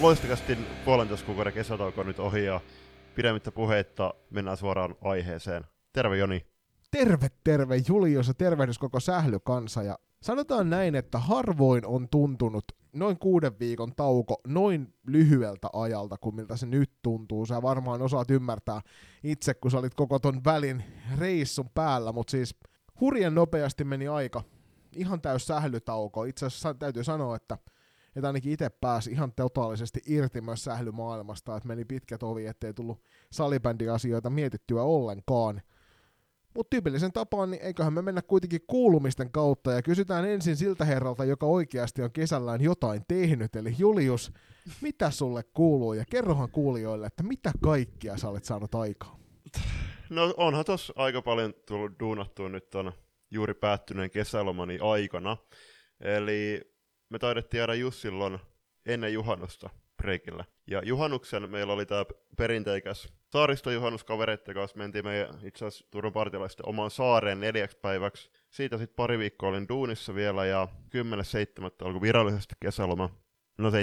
loistakastin puolentoista kuukauden kesätauko nyt ohi ja pidemmittä puheitta mennään suoraan aiheeseen. Terve Joni. Terve, terve Julius ja tervehdys koko sählykansa. Ja sanotaan näin, että harvoin on tuntunut noin kuuden viikon tauko noin lyhyeltä ajalta kuin miltä se nyt tuntuu. Sä varmaan osaat ymmärtää itse, kun sä olit koko ton välin reissun päällä, mutta siis hurjen nopeasti meni aika. Ihan täys sählytauko. Itse asiassa täytyy sanoa, että että ainakin itse pääsi ihan totaalisesti irti myös sählymaailmasta, että meni pitkät ovi, ettei tullut salibändiasioita mietittyä ollenkaan. Mutta tyypillisen tapaan, niin eiköhän me mennä kuitenkin kuulumisten kautta ja kysytään ensin siltä herralta, joka oikeasti on kesällään jotain tehnyt. Eli Julius, mitä sulle kuuluu ja kerrohan kuulijoille, että mitä kaikkia sä olet saanut aikaan? No onhan tos aika paljon tullut duunattua nyt on juuri päättyneen kesälomani aikana. Eli me taidettiin jäädä just silloin ennen juhannusta breikillä. Ja juhannuksen meillä oli tämä perinteikäs saaristojuhannus kavereiden kanssa. Mentiin me itse asiassa Turun partilaisten omaan saareen neljäksi päiväksi. Siitä sitten pari viikkoa olin duunissa vielä ja 10.7. alkoi virallisesti kesäloma. No 7.7.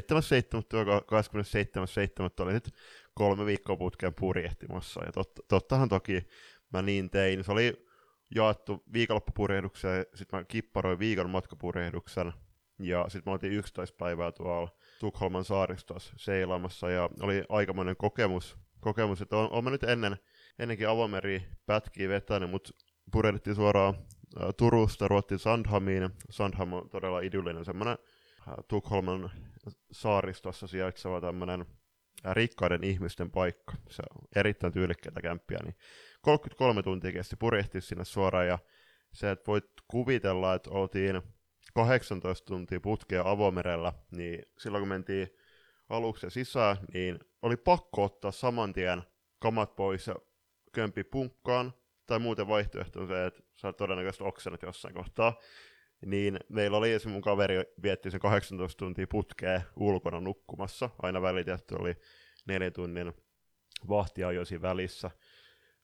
ja 27.7. oli sitten kolme viikkoa putkeen purjehtimassa. Ja tot, tottahan toki mä niin tein. Se oli jaettu viikonloppupurjehdukseen sitten mä kipparoin viikon matkapurjehduksen ja sitten me oltiin 11 päivää tuolla Tukholman saaristossa seilaamassa ja oli aikamoinen kokemus, kokemus että on, on mä nyt ennen, ennenkin avomeri pätkiä vetänyt, mutta purehdittiin suoraan Turusta ruottiin Sandhamiin. Sandham on todella idyllinen semmoinen Tukholman saaristossa sijaitseva tämmöinen rikkaiden ihmisten paikka. Se on erittäin tyylikkäitä kämppiä, niin 33 tuntia kesti purjehtia sinne suoraan ja se, että voit kuvitella, että oltiin 18 tuntia putkea avomerellä, niin silloin kun mentiin aluksen sisään, niin oli pakko ottaa saman tien kamat pois ja kömpi punkkaan, tai muuten vaihtoehto on se, että sä todennäköisesti oksennat jossain kohtaa. Niin meillä oli se mun kaveri vietti sen 18 tuntia putkea ulkona nukkumassa. Aina välitetty oli neljän tunnin vahtiajosi välissä.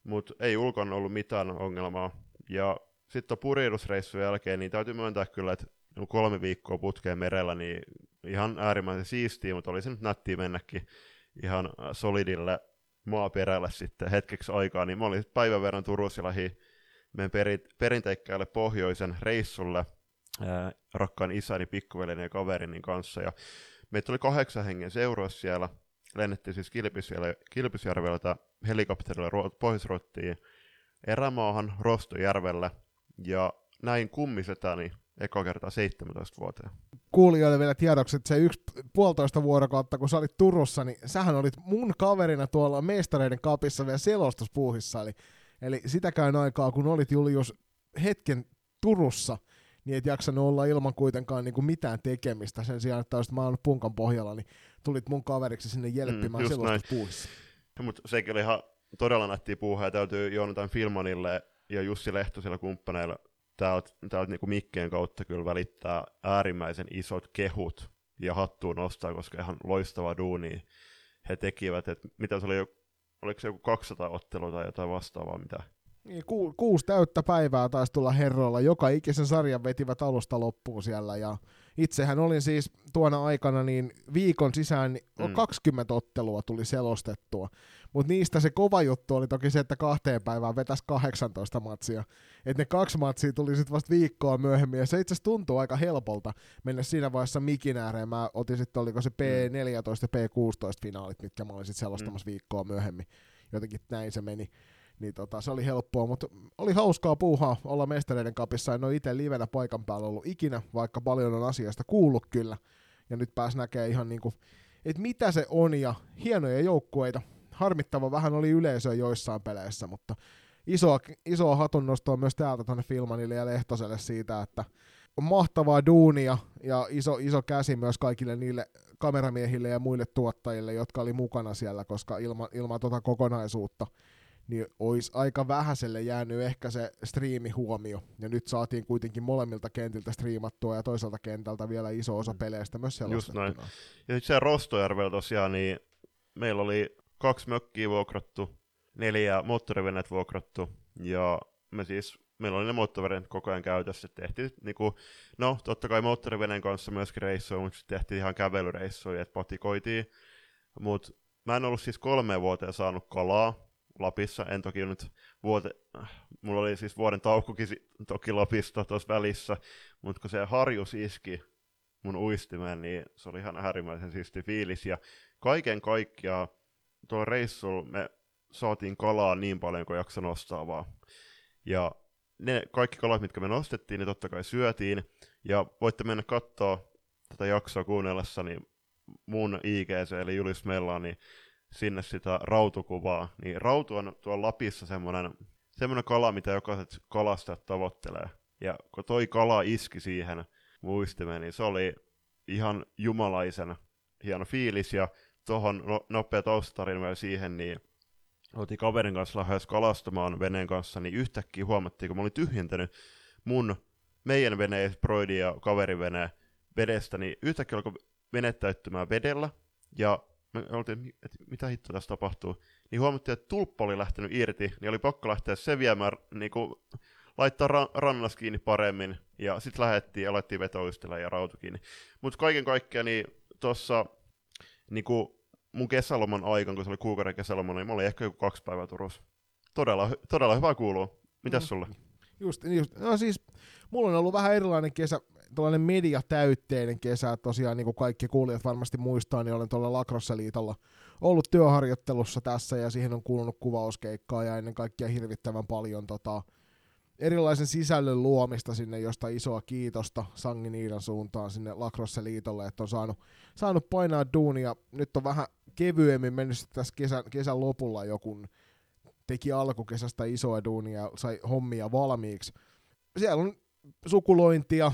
Mutta ei ulkona ollut mitään ongelmaa. Ja sitten purjehdusreissun jälkeen, niin täytyy myöntää kyllä, että kolme viikkoa putkeen merellä, niin ihan äärimmäisen siistiä, mutta oli se nyt nättiä mennäkin ihan solidille maaperälle sitten hetkeksi aikaa, niin mä olin päivän verran Turussa lähi meidän peri, perinteikkäälle pohjoisen reissulle ää, rakkaan isäni, pikkuveljen ja kaverini kanssa, ja meitä oli kahdeksan hengen seuraa siellä, lennettiin siis Kilpisjärveltä, helikopterilla pohjois erämaahan Rostojärvelle, ja näin kummisetäni eka kertaa 17 vuoteen. Kuulijoille vielä tiedoksi, että se yksi puolitoista vuorokautta, kun sä olit Turussa, niin sähän olit mun kaverina tuolla mestareiden kapissa vielä selostuspuuhissa, eli, eli sitäkään aikaa, kun olit Julius hetken Turussa, niin et jaksanut olla ilman kuitenkaan niin kuin mitään tekemistä. Sen sijaan, että olisit mä punkan pohjalla, niin tulit mun kaveriksi sinne jelppimään mm, selostuspuuhissa. Mutta sekin oli ihan todella nättiä puuhaa, ja täytyy Joonatan Filmanille ja Jussi Lehtosella kumppaneilla täältä, täältä niinku mikkeen kautta kyllä välittää äärimmäisen isot kehut ja hattuun nostaa, koska ihan loistava duuni he tekivät. Et mitä se oli, oliko se joku 200 ottelua tai jotain vastaavaa, mitä niin, ku, kuusi täyttä päivää taisi tulla herroilla. Joka ikisen sarjan vetivät alusta loppuun siellä. Ja itsehän olin siis tuona aikana niin viikon sisään mm. 20 ottelua tuli selostettua. Mutta niistä se kova juttu oli toki se, että kahteen päivään vetäisi 18 matsia. Että ne kaksi matsia tuli sitten vasta viikkoa myöhemmin. Ja se itse asiassa tuntuu aika helpolta mennä siinä vaiheessa mikin ääreen. Mä otin sitten, oliko se P14 ja P16 finaalit, mitkä mä olin sitten selostamassa mm. viikkoa myöhemmin. Jotenkin näin se meni niin tota, se oli helppoa, mutta oli hauskaa puuhaa olla mestareiden kapissa. En ole itse livenä paikan päällä ollut ikinä, vaikka paljon on asiasta kuullut kyllä. Ja nyt pääs näkee ihan niinku, että mitä se on ja hienoja joukkueita. Harmittava vähän oli yleisöä joissain peleissä, mutta isoa, isoa hatunnostoa myös täältä tuonne Filmanille ja Lehtoselle siitä, että on mahtavaa duunia ja iso, iso käsi myös kaikille niille kameramiehille ja muille tuottajille, jotka oli mukana siellä, koska ilman, ilman tuota kokonaisuutta – niin olisi aika vähäiselle jäänyt ehkä se striimihuomio. Ja nyt saatiin kuitenkin molemmilta kentiltä striimattua ja toiselta kentältä vielä iso osa mm. peleistä myös selostettuna. Just näin. Ja sitten Rostojärvellä tosiaan, niin meillä oli kaksi mökkiä vuokrattu, neljä moottoriveneet vuokrattu, ja me siis meillä oli ne moottoriveneet koko ajan käytössä. Tehtiin, niinku, no totta kai moottoriveneen kanssa myöskin reissuja, mutta tehtiin ihan kävelyreissuja, että patikoitiin. Mutta mä en ollut siis kolme vuoteen saanut kalaa Lapissa, en toki nyt vuote, mulla oli siis vuoden taukokin toki Lapista tuossa välissä, mutta kun se harjus iski mun uistimeen, niin se oli ihan äärimmäisen siisti fiilis. Ja kaiken kaikkiaan tuolla reissulla me saatiin kalaa niin paljon kuin jakso nostaa vaan. Ja ne kaikki kalat, mitkä me nostettiin, niin totta kai syötiin. Ja voitte mennä katsoa tätä jaksoa kuunnellessa, niin mun IGC, eli Julius Mella, niin sinne sitä rautukuvaa. Niin rautu on tuolla Lapissa semmoinen, semmoinen kala, mitä jokaiset kalastajat tavoittelee. Ja kun toi kala iski siihen muistimeen, niin se oli ihan jumalaisen hieno fiilis. Ja tuohon no, nopea taustatarina siihen, niin oltiin kaverin kanssa lähes kalastamaan veneen kanssa, niin yhtäkkiä huomattiin, kun mä olin tyhjentänyt mun meidän veneen, Broidin ja kaverin veneen vedestä, niin yhtäkkiä alkoi vene täyttymään vedellä, ja me oltiin, että mitä hitto tässä tapahtuu, niin huomattiin, että tulppa oli lähtenyt irti, niin oli pakko lähteä se viemään, niin kuin, laittaa ra- rannassa kiinni paremmin, ja sitten lähdettiin ja alettiin vetoistella ja rautu kiinni. Mutta kaiken kaikkiaan, niin tuossa niin mun kesäloman aikaan, kun se oli kuukauden kesäloma, niin mä olin ehkä joku kaksi päivää Turussa. Todella, todella hyvä kuuluu. Mitäs mm. sulle? Just, just, no siis, mulla on ollut vähän erilainen kesä, tällainen mediatäytteinen kesä, tosiaan niin kuin kaikki kuulijat varmasti muistaa, niin olen tuolla Lacrosse-liitolla ollut työharjoittelussa tässä, ja siihen on kuulunut kuvauskeikkaa, ja ennen kaikkea hirvittävän paljon tota, erilaisen sisällön luomista sinne, josta isoa kiitosta Sangin Iidan suuntaan sinne Lacrosse-liitolle, että on saanut, saanut painaa duunia. Nyt on vähän kevyemmin mennyt tässä kesän, kesän lopulla joku teki alkukesästä isoa duunia sai hommia valmiiksi. Siellä on sukulointia,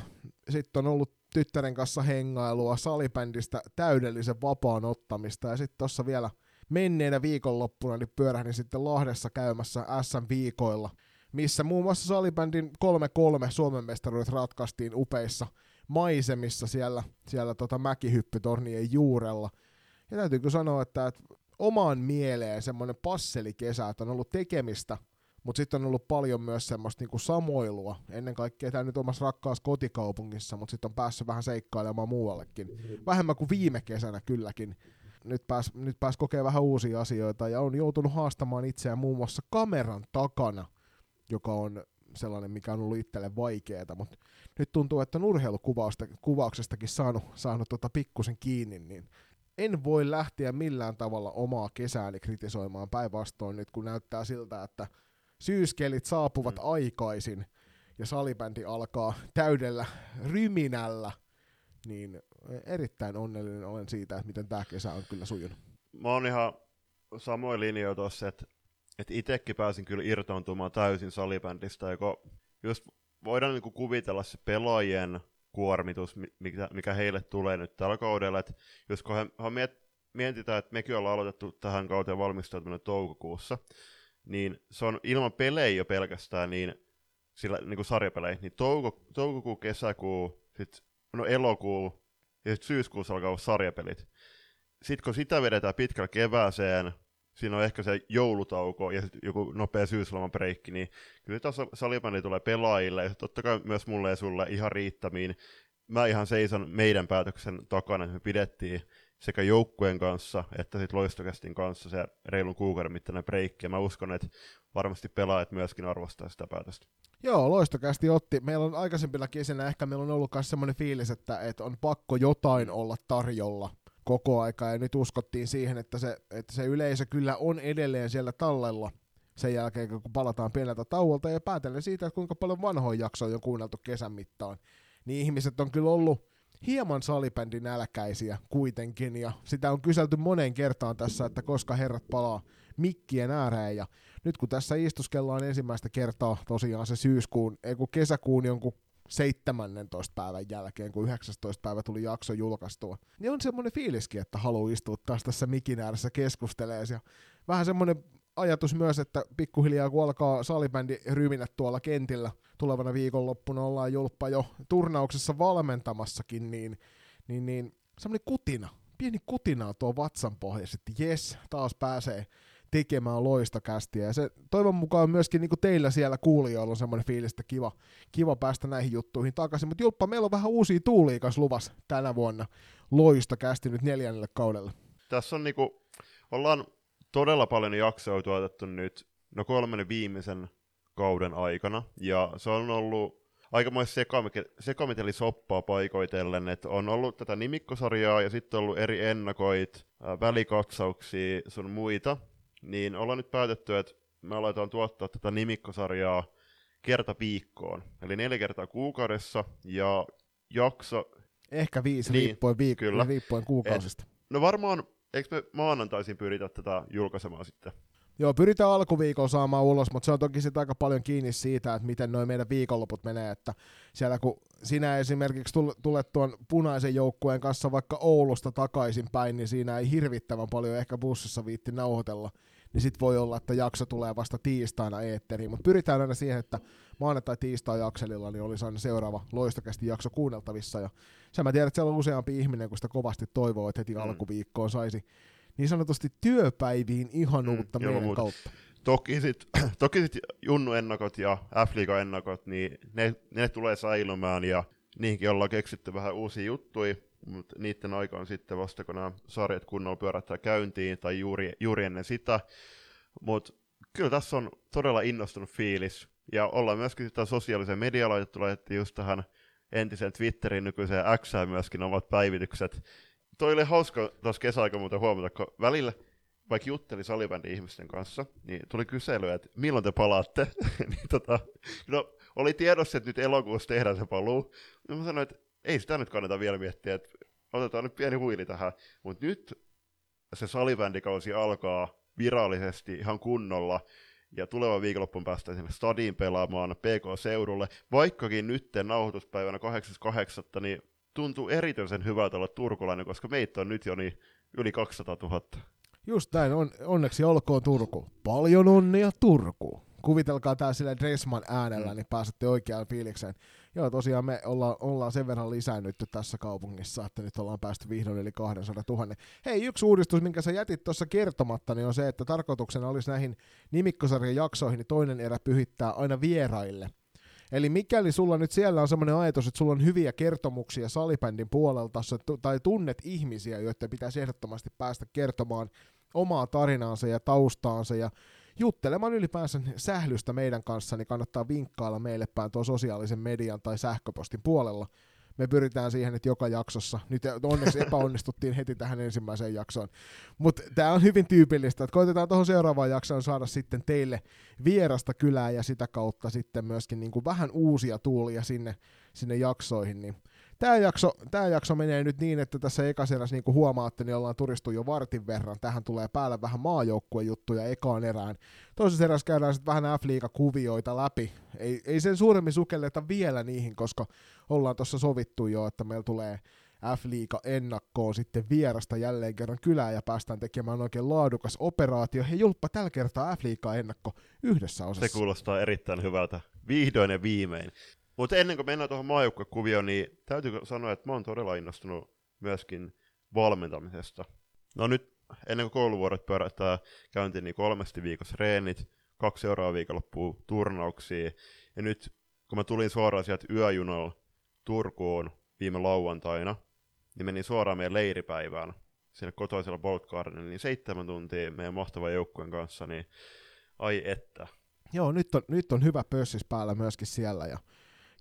sitten on ollut tyttären kanssa hengailua, salibändistä täydellisen vapaan ottamista ja sitten tuossa vielä menneenä viikonloppuna niin pyörähdin sitten Lahdessa käymässä SM-viikoilla, missä muun muassa salibändin 3-3 Suomen mestaruudet ratkaistiin upeissa maisemissa siellä, siellä tota mäkihyppytornien juurella – ja täytyykö sanoa, että, että omaan mieleen semmoinen passelikesä, että on ollut tekemistä, mutta sitten on ollut paljon myös semmoista niinku samoilua, ennen kaikkea tämä nyt omassa rakkaassa kotikaupungissa, mutta sitten on päässyt vähän seikkailemaan muuallekin. Vähemmän kuin viime kesänä kylläkin. Nyt pääs, nyt pääs kokea vähän uusia asioita ja on joutunut haastamaan itseään muun muassa kameran takana, joka on sellainen, mikä on ollut itselle vaikeaa, mutta nyt tuntuu, että on urheilukuvauksestakin saanut, saanut tota pikkusen kiinni, niin en voi lähteä millään tavalla omaa kesääni kritisoimaan päinvastoin nyt, kun näyttää siltä, että syyskelit saapuvat mm. aikaisin ja salibändi alkaa täydellä ryminällä, niin erittäin onnellinen olen siitä, että miten tämä kesä on kyllä sujunut. Mä oon ihan samoin linjoja tuossa, että, että itsekin pääsin kyllä irtaantumaan täysin salibändistä, ja just voidaan niinku kuvitella se pelaajien kuormitus, mikä, mikä heille tulee nyt tällä kaudella. Et jos he, he miet, mietitään, että mekin ollaan aloitettu tähän kauteen valmistautuminen toukokuussa, niin se on ilman pelejä jo pelkästään niin, sillä, niin kuin sarjapelejä, niin touko, toukokuu, kesäkuu, sit, no elokuu ja sitten syyskuussa alkaa olla sarjapelit. Sitten kun sitä vedetään pitkällä kevääseen, siinä on ehkä se joulutauko ja joku nopea syyslomapreikki, niin kyllä tässä salibändi tulee pelaajille ja totta kai myös mulle ja sulle ihan riittämiin. Mä ihan seison meidän päätöksen takana, että me pidettiin sekä joukkueen kanssa että sitten loistokästin kanssa se reilun kuukauden mittainen breikki, ja mä uskon, että varmasti pelaajat myöskin arvostaa sitä päätöstä. Joo, loistokästi otti. Meillä on aikaisempina kesinä ehkä meillä on ollut myös semmoinen fiilis, että, että on pakko jotain olla tarjolla koko aika ja nyt uskottiin siihen, että se, että se yleisö kyllä on edelleen siellä tallella sen jälkeen, kun palataan pieneltä tauolta ja päätellen siitä, että kuinka paljon vanhoja jaksoja on kuunneltu kesän mittaan, niin ihmiset on kyllä ollut hieman salibändin nälkäisiä kuitenkin, ja sitä on kyselty moneen kertaan tässä, että koska herrat palaa mikkien ääreen, ja nyt kun tässä istuskellaan ensimmäistä kertaa tosiaan se syyskuun, ei kun kesäkuun jonkun 17. päivän jälkeen, kun 19. päivä tuli jakso julkaistua, niin on semmoinen fiiliskin, että haluaa istua taas tässä mikin ääressä keskustelee. Ja vähän semmoinen ajatus myös, että pikkuhiljaa kun alkaa salibändi ryminä tuolla kentillä, tulevana viikonloppuna ollaan julppa jo turnauksessa valmentamassakin, niin, niin, niin semmoinen kutina, pieni kutina tuo vatsan pohjassa, että jes, taas pääsee tekemään loistokästiä. Ja se toivon mukaan myöskin niin teillä siellä kuulijoilla on semmoinen fiilis, että kiva, kiva päästä näihin juttuihin takaisin. Mutta Julppa, meillä on vähän uusia tuulia kanssa luvassa tänä vuonna loistokästi nyt neljännelle kaudelle. Tässä on niinku, ollaan todella paljon jaksoja tuotettu nyt, no kolmen viimeisen kauden aikana, ja se on ollut aikamoista sekamiteli soppaa paikoitellen, että on ollut tätä nimikkosarjaa ja sitten ollut eri ennakoit, välikatsauksia sun muita, niin ollaan nyt päätetty, että me aletaan tuottaa tätä nimikkosarjaa kerta viikkoon, eli neljä kertaa kuukaudessa, ja jakso... Ehkä viisi, niin, riippuen, viik- kyllä. riippuen kuukausista. Et, no varmaan, eikö me maanantaisin pyritä tätä julkaisemaan sitten? Joo, pyritään alkuviikolla saamaan ulos, mutta se on toki sitten aika paljon kiinni siitä, että miten noin meidän viikonloput menee, että siellä kun sinä esimerkiksi tulet tuon punaisen joukkueen kanssa vaikka Oulusta takaisin päin, niin siinä ei hirvittävän paljon ehkä bussissa viitti nauhoitella, niin sitten voi olla, että jakso tulee vasta tiistaina eetteriin, mutta pyritään aina siihen, että maanantai tiistai jakselilla niin olisi aina seuraava loistokästi jakso kuunneltavissa, ja sen mä tiedän, että siellä on useampi ihminen, kun sitä kovasti toivoo, että heti mm. alkuviikkoon saisi niin sanotusti työpäiviin ihanuutta mm, meidän kautta. Toki sitten toki sit Junnu-ennakot ja f ennakot niin ne, ne tulee säilymään ja niihinkin ollaan keksitty vähän uusia juttuja, mutta niiden aika on sitten vasta, kun nämä sarjat kunnolla pyörättää käyntiin tai juuri, juuri ennen sitä. Mutta kyllä tässä on todella innostunut fiilis. Ja ollaan myöskin sitä sosiaalisen median laitettu, laitettiin just tähän entiseen Twitterin nykyiseen X myöskin omat päivitykset toi oli hauska tuossa kesäaika muuten huomata, kun välillä vaikka jutteli salibändin ihmisten kanssa, niin tuli kysely, että milloin te palaatte. niin tota, no, oli tiedossa, että nyt elokuussa tehdään se paluu. Ja mä sanoin, että ei sitä nyt kannata vielä miettiä, että otetaan nyt pieni huili tähän. Mutta nyt se salibändikausi alkaa virallisesti ihan kunnolla, ja tuleva viikonloppuun päästään sinne stadiin pelaamaan PK-seudulle, vaikkakin nyt nauhoituspäivänä 8.8. niin tuntuu erityisen hyvältä olla turkulainen, koska meitä on nyt jo niin yli 200 000. Just näin, on, onneksi olkoon Turku. Paljon onnea Turku. Kuvitelkaa tää sille Dressman äänellä, mm. niin pääsette oikeaan fiilikseen. Joo, tosiaan me ollaan, ollaan sen verran lisännyt tässä kaupungissa, että nyt ollaan päästy vihdoin yli 200 000. Hei, yksi uudistus, minkä sä jätit tuossa kertomatta, niin on se, että tarkoituksena olisi näihin nimikkosarjan jaksoihin niin toinen erä pyhittää aina vieraille. Eli mikäli sulla nyt siellä on semmoinen ajatus, että sulla on hyviä kertomuksia salibändin puolelta, tai tunnet ihmisiä, joiden pitäisi ehdottomasti päästä kertomaan omaa tarinaansa ja taustaansa ja juttelemaan ylipäänsä sählystä meidän kanssa, niin kannattaa vinkkailla meille päin tuon sosiaalisen median tai sähköpostin puolella me pyritään siihen, että joka jaksossa, nyt onneksi epäonnistuttiin heti tähän ensimmäiseen jaksoon, mutta tämä on hyvin tyypillistä, että koitetaan tuohon seuraavaan jaksoon saada sitten teille vierasta kylää ja sitä kautta sitten myöskin niin kuin vähän uusia tuulia sinne, sinne jaksoihin, niin Tämä jakso, tämä jakso menee nyt niin, että tässä ekaserässä, niin kuin huomaatte, niin ollaan turistu jo vartin verran. Tähän tulee päälle vähän maajoukkuejuttuja ekaan erään. Toisessa erässä käydään sitten vähän f kuvioita läpi. Ei, ei sen suuremmin sukelleta vielä niihin, koska ollaan tuossa sovittu jo, että meillä tulee F-liiga ennakkoon sitten vierasta jälleen kerran kylään ja päästään tekemään oikein laadukas operaatio. Hei Julppa, tällä kertaa F-liiga ennakko yhdessä osassa. Se kuulostaa erittäin hyvältä. Vihdoin ja viimein. Mutta ennen kuin mennään tuohon maajoukkuekuvioon, niin täytyy sanoa, että mä oon todella innostunut myöskin valmentamisesta. No nyt ennen kuin kouluvuorot pyörähtää käyntiin niin kolmesti viikossa reenit, kaksi seuraavaa viikonloppua turnauksia, ja nyt kun mä tulin suoraan sieltä yöjunalla Turkuun viime lauantaina, niin menin suoraan meidän leiripäivään sinne kotoisella Bolt Gardenilla, niin seitsemän tuntia meidän mahtavan joukkueen kanssa, niin ai että. Joo, nyt on, nyt on hyvä pössis päällä myöskin siellä, ja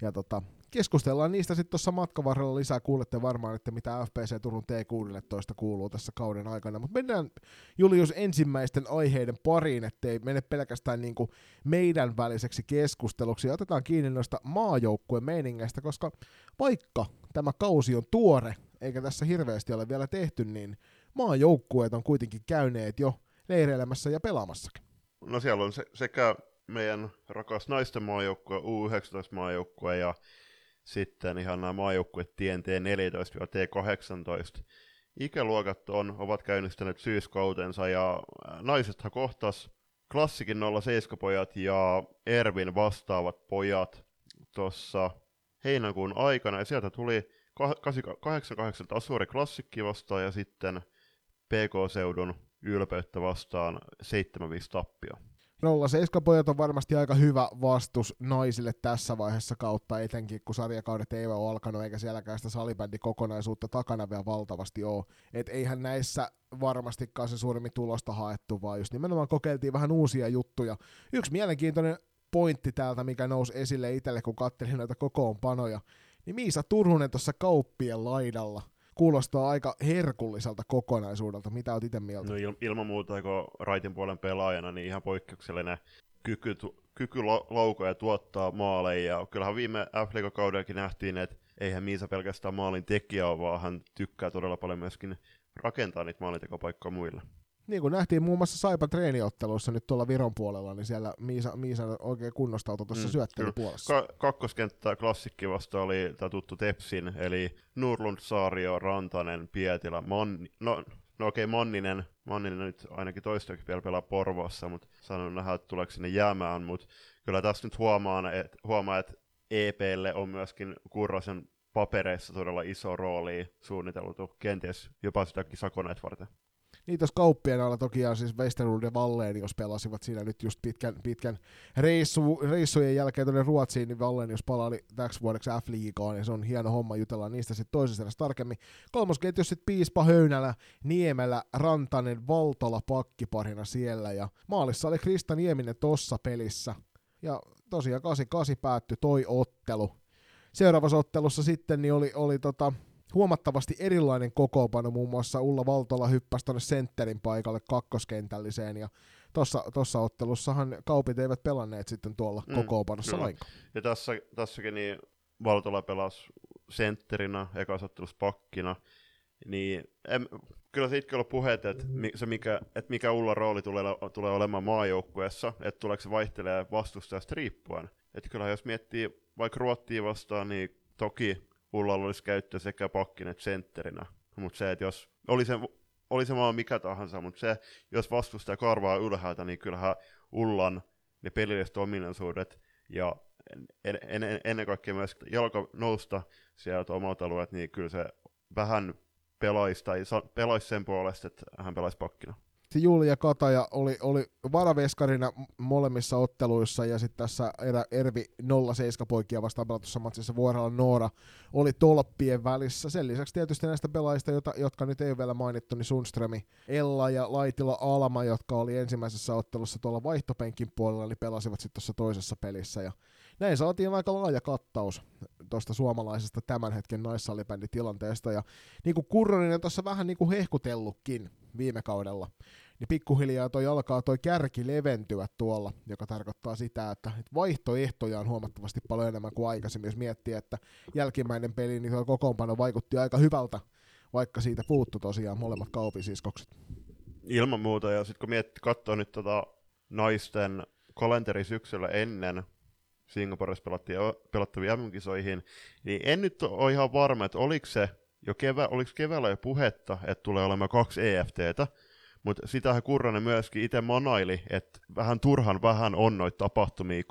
ja tota, keskustellaan niistä sitten tuossa matkavarrella lisää. Kuulette varmaan, että mitä FPC Turun T16 kuuluu tässä kauden aikana. Mutta mennään Julius ensimmäisten aiheiden pariin, ettei mene pelkästään niinku meidän väliseksi keskusteluksi. Ja otetaan kiinni noista maajoukkueen meiningeistä, koska vaikka tämä kausi on tuore, eikä tässä hirveästi ole vielä tehty, niin maajoukkueet on kuitenkin käyneet jo leireilemässä ja pelaamassakin. No siellä on se, sekä meidän rakas naisten maajoukkue, U19-maajoukkue ja sitten ihan nämä maajoukkuet TNT 14-T18. Ikäluokat on, ovat käynnistäneet syyskautensa ja naisethan kohtas klassikin 07 pojat ja Ervin vastaavat pojat tuossa heinäkuun aikana ja sieltä tuli 88 Asuri klassikki vastaan ja sitten PK-seudun ylpeyttä vastaan 7-5 tappio. 07 pojat on varmasti aika hyvä vastus naisille tässä vaiheessa kautta, etenkin kun sarjakaudet ei ole alkanut, eikä sielläkään sitä salibändikokonaisuutta takana vielä valtavasti ole. Et eihän näissä varmastikaan se suurimmin tulosta haettu, vaan just nimenomaan kokeiltiin vähän uusia juttuja. Yksi mielenkiintoinen pointti täältä, mikä nousi esille itselle, kun katselin näitä kokoonpanoja, niin Miisa Turhunen tuossa kauppien laidalla – kuulostaa aika herkulliselta kokonaisuudelta. Mitä olet itse mieltä? No il- ilman muuta, kun raitin puolen pelaajana, niin ihan poikkeuksellinen kyky, tu- kyky laukoja tuottaa maaleja. Ja kyllähän viime f kaudellakin nähtiin, että eihän Miisa pelkästään maalin tekijä ole, vaan hän tykkää todella paljon myöskin rakentaa niitä maalintekopaikkoja muille niin kuin nähtiin muun muassa Saipa treeniottelussa nyt tuolla Viron puolella, niin siellä Miisa, Miisa oikein kunnostautui tuossa mm, syöttelypuolessa. Ka- kakkoskenttää klassikki vasta oli tämä tuttu Tepsin, eli Nurlund, Saario, Rantanen, Pietilä, Manni, no, no okei, okay, Manninen, Manninen nyt ainakin toistaiseksi vielä pelaa Porvoossa, mutta sanon nähdä, että tuleeko sinne jäämään, mutta kyllä tässä nyt huomaa, että, huomaa, että EPlle on myöskin Kurrosen papereissa todella iso rooli suunniteltu, kenties jopa sitäkin sakoneet varten. Niin tuossa kauppien alla toki siis Westerlund ja jos pelasivat siinä nyt just pitkän, pitkän reissu, reissujen jälkeen tuonne Ruotsiin, niin jos palaali täksi vuodeksi F-liigaan, ja se on hieno homma, jutellaan niistä sitten toisessa erässä tarkemmin. Kolmosketjus sitten Piispa Höynälä, Niemelä, Rantanen, Valtola pakkiparina siellä, ja maalissa oli Krista Nieminen tossa pelissä. Ja tosiaan 8-8 päättyi toi ottelu. Seuraavassa ottelussa sitten niin oli, oli tota, huomattavasti erilainen kokoopano, muun muassa Ulla Valtola hyppäsi tuonne sentterin paikalle kakkoskentälliseen, ja tuossa ottelussahan kaupit eivät pelanneet sitten tuolla mm, kokoopanossa lainkaan. Ja tässä, tässäkin niin Valtola pelasi sentterinä, ekasottelussa pakkina, niin en, kyllä siitä kyllä puheet, että se mikä, että mikä Ulla rooli tulee, tulee olemaan maajoukkueessa, että tuleeko se vaihtelee vastustajasta riippuen. Että kyllä jos miettii vaikka Ruottia vastaan, niin toki Ullalla olisi käyttö sekä pakkin että sentterinä. Mutta se, että jos oli se, oli se maa mikä tahansa, mutta se, jos vastustaja karvaa ylhäältä, niin kyllähän Ullan ne pelilliset ominaisuudet ja en, en, en, ennen kaikkea myös jalka nousta sieltä omalta alueelta, niin kyllä se vähän pelaisi, tai pelaisi sen puolesta, että hän pelaisi pakkina Julia Kataja oli, oli varaveskarina molemmissa otteluissa ja sitten tässä erä Ervi 07 poikia vastaan pelatussa matsissa Vuorella Noora oli tolppien välissä. Sen lisäksi tietysti näistä pelaajista, jota, jotka nyt ei ole vielä mainittu, niin Sundströmi, Ella ja Laitila Alma, jotka oli ensimmäisessä ottelussa tuolla vaihtopenkin puolella, niin pelasivat sitten tuossa toisessa pelissä. Ja näin saatiin aika laaja kattaus tuosta suomalaisesta tämän hetken naissalibänditilanteesta. Ja niin kuin Kurronen on tuossa vähän niin kuin hehkutellutkin viime kaudella, niin pikkuhiljaa toi alkaa toi kärki leventyä tuolla, joka tarkoittaa sitä, että vaihtoehtoja on huomattavasti paljon enemmän kuin aikaisemmin, jos miettii, että jälkimmäinen peli, niin tuo kokoonpano vaikutti aika hyvältä, vaikka siitä puuttu tosiaan molemmat kaupisiskokset. Ilman muuta, ja sitten kun miettii, katsoo nyt tota naisten kalenteri syksyllä ennen Singaporessa pelattavia MM-kisoihin, niin en nyt ole ihan varma, että oliko se jo kevä, oliko keväällä jo puhetta, että tulee olemaan kaksi EFTtä, mutta sitähän Kurranen myöskin itse manaili, että vähän turhan vähän on noita tapahtumia,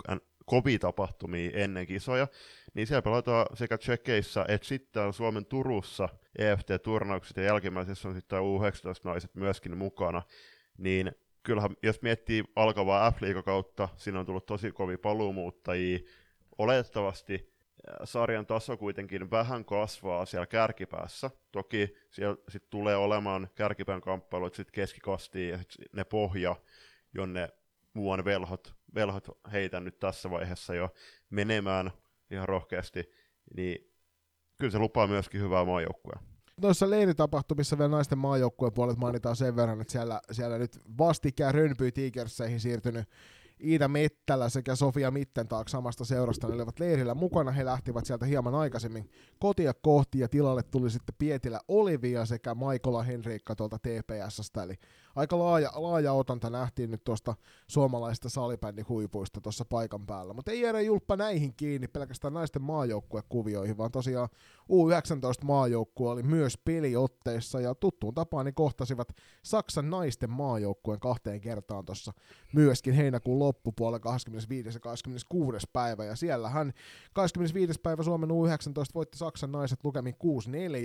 kovia tapahtumia ennen kisoja, niin siellä pelataan sekä Tsekeissä että sitten Suomen Turussa EFT-turnaukset ja jälkimmäisessä on sitten U19-naiset myöskin mukana, niin kyllähän jos miettii alkavaa f kautta, siinä on tullut tosi kovia paluumuuttajia, oletettavasti sarjan taso kuitenkin vähän kasvaa siellä kärkipäässä. Toki siellä sit tulee olemaan kärkipään kamppailut sit keskikastiin ja sit ne pohja, jonne muuan velhot, velhot heitä nyt tässä vaiheessa jo menemään ihan rohkeasti, niin kyllä se lupaa myöskin hyvää maajoukkuea. Noissa leiritapahtumissa vielä naisten maajoukkueen puolet mainitaan sen verran, että siellä, siellä nyt vastikään Rönpy Tigerseihin siirtynyt Iida Mettälä sekä Sofia Mittentaak samasta seurasta ne olivat leirillä mukana. He lähtivät sieltä hieman aikaisemmin kotia kohti ja tilalle tuli sitten Pietilä Olivia sekä Maikola Henriikka tuolta TPSstä. Eli aika laaja, laaja otanta nähtiin nyt tuosta suomalaisista salibändin huipuista tuossa paikan päällä. Mutta ei jäädä julppa näihin kiinni pelkästään naisten maajoukkuekuvioihin, vaan tosiaan U19 maajoukkue oli myös peliotteissa ja tuttuun tapaan niin kohtasivat Saksan naisten maajoukkueen kahteen kertaan tuossa myöskin heinäkuun loppupuolella 25. ja 26. päivä. Ja siellähän 25. päivä Suomen U19 voitti Saksan naiset lukemin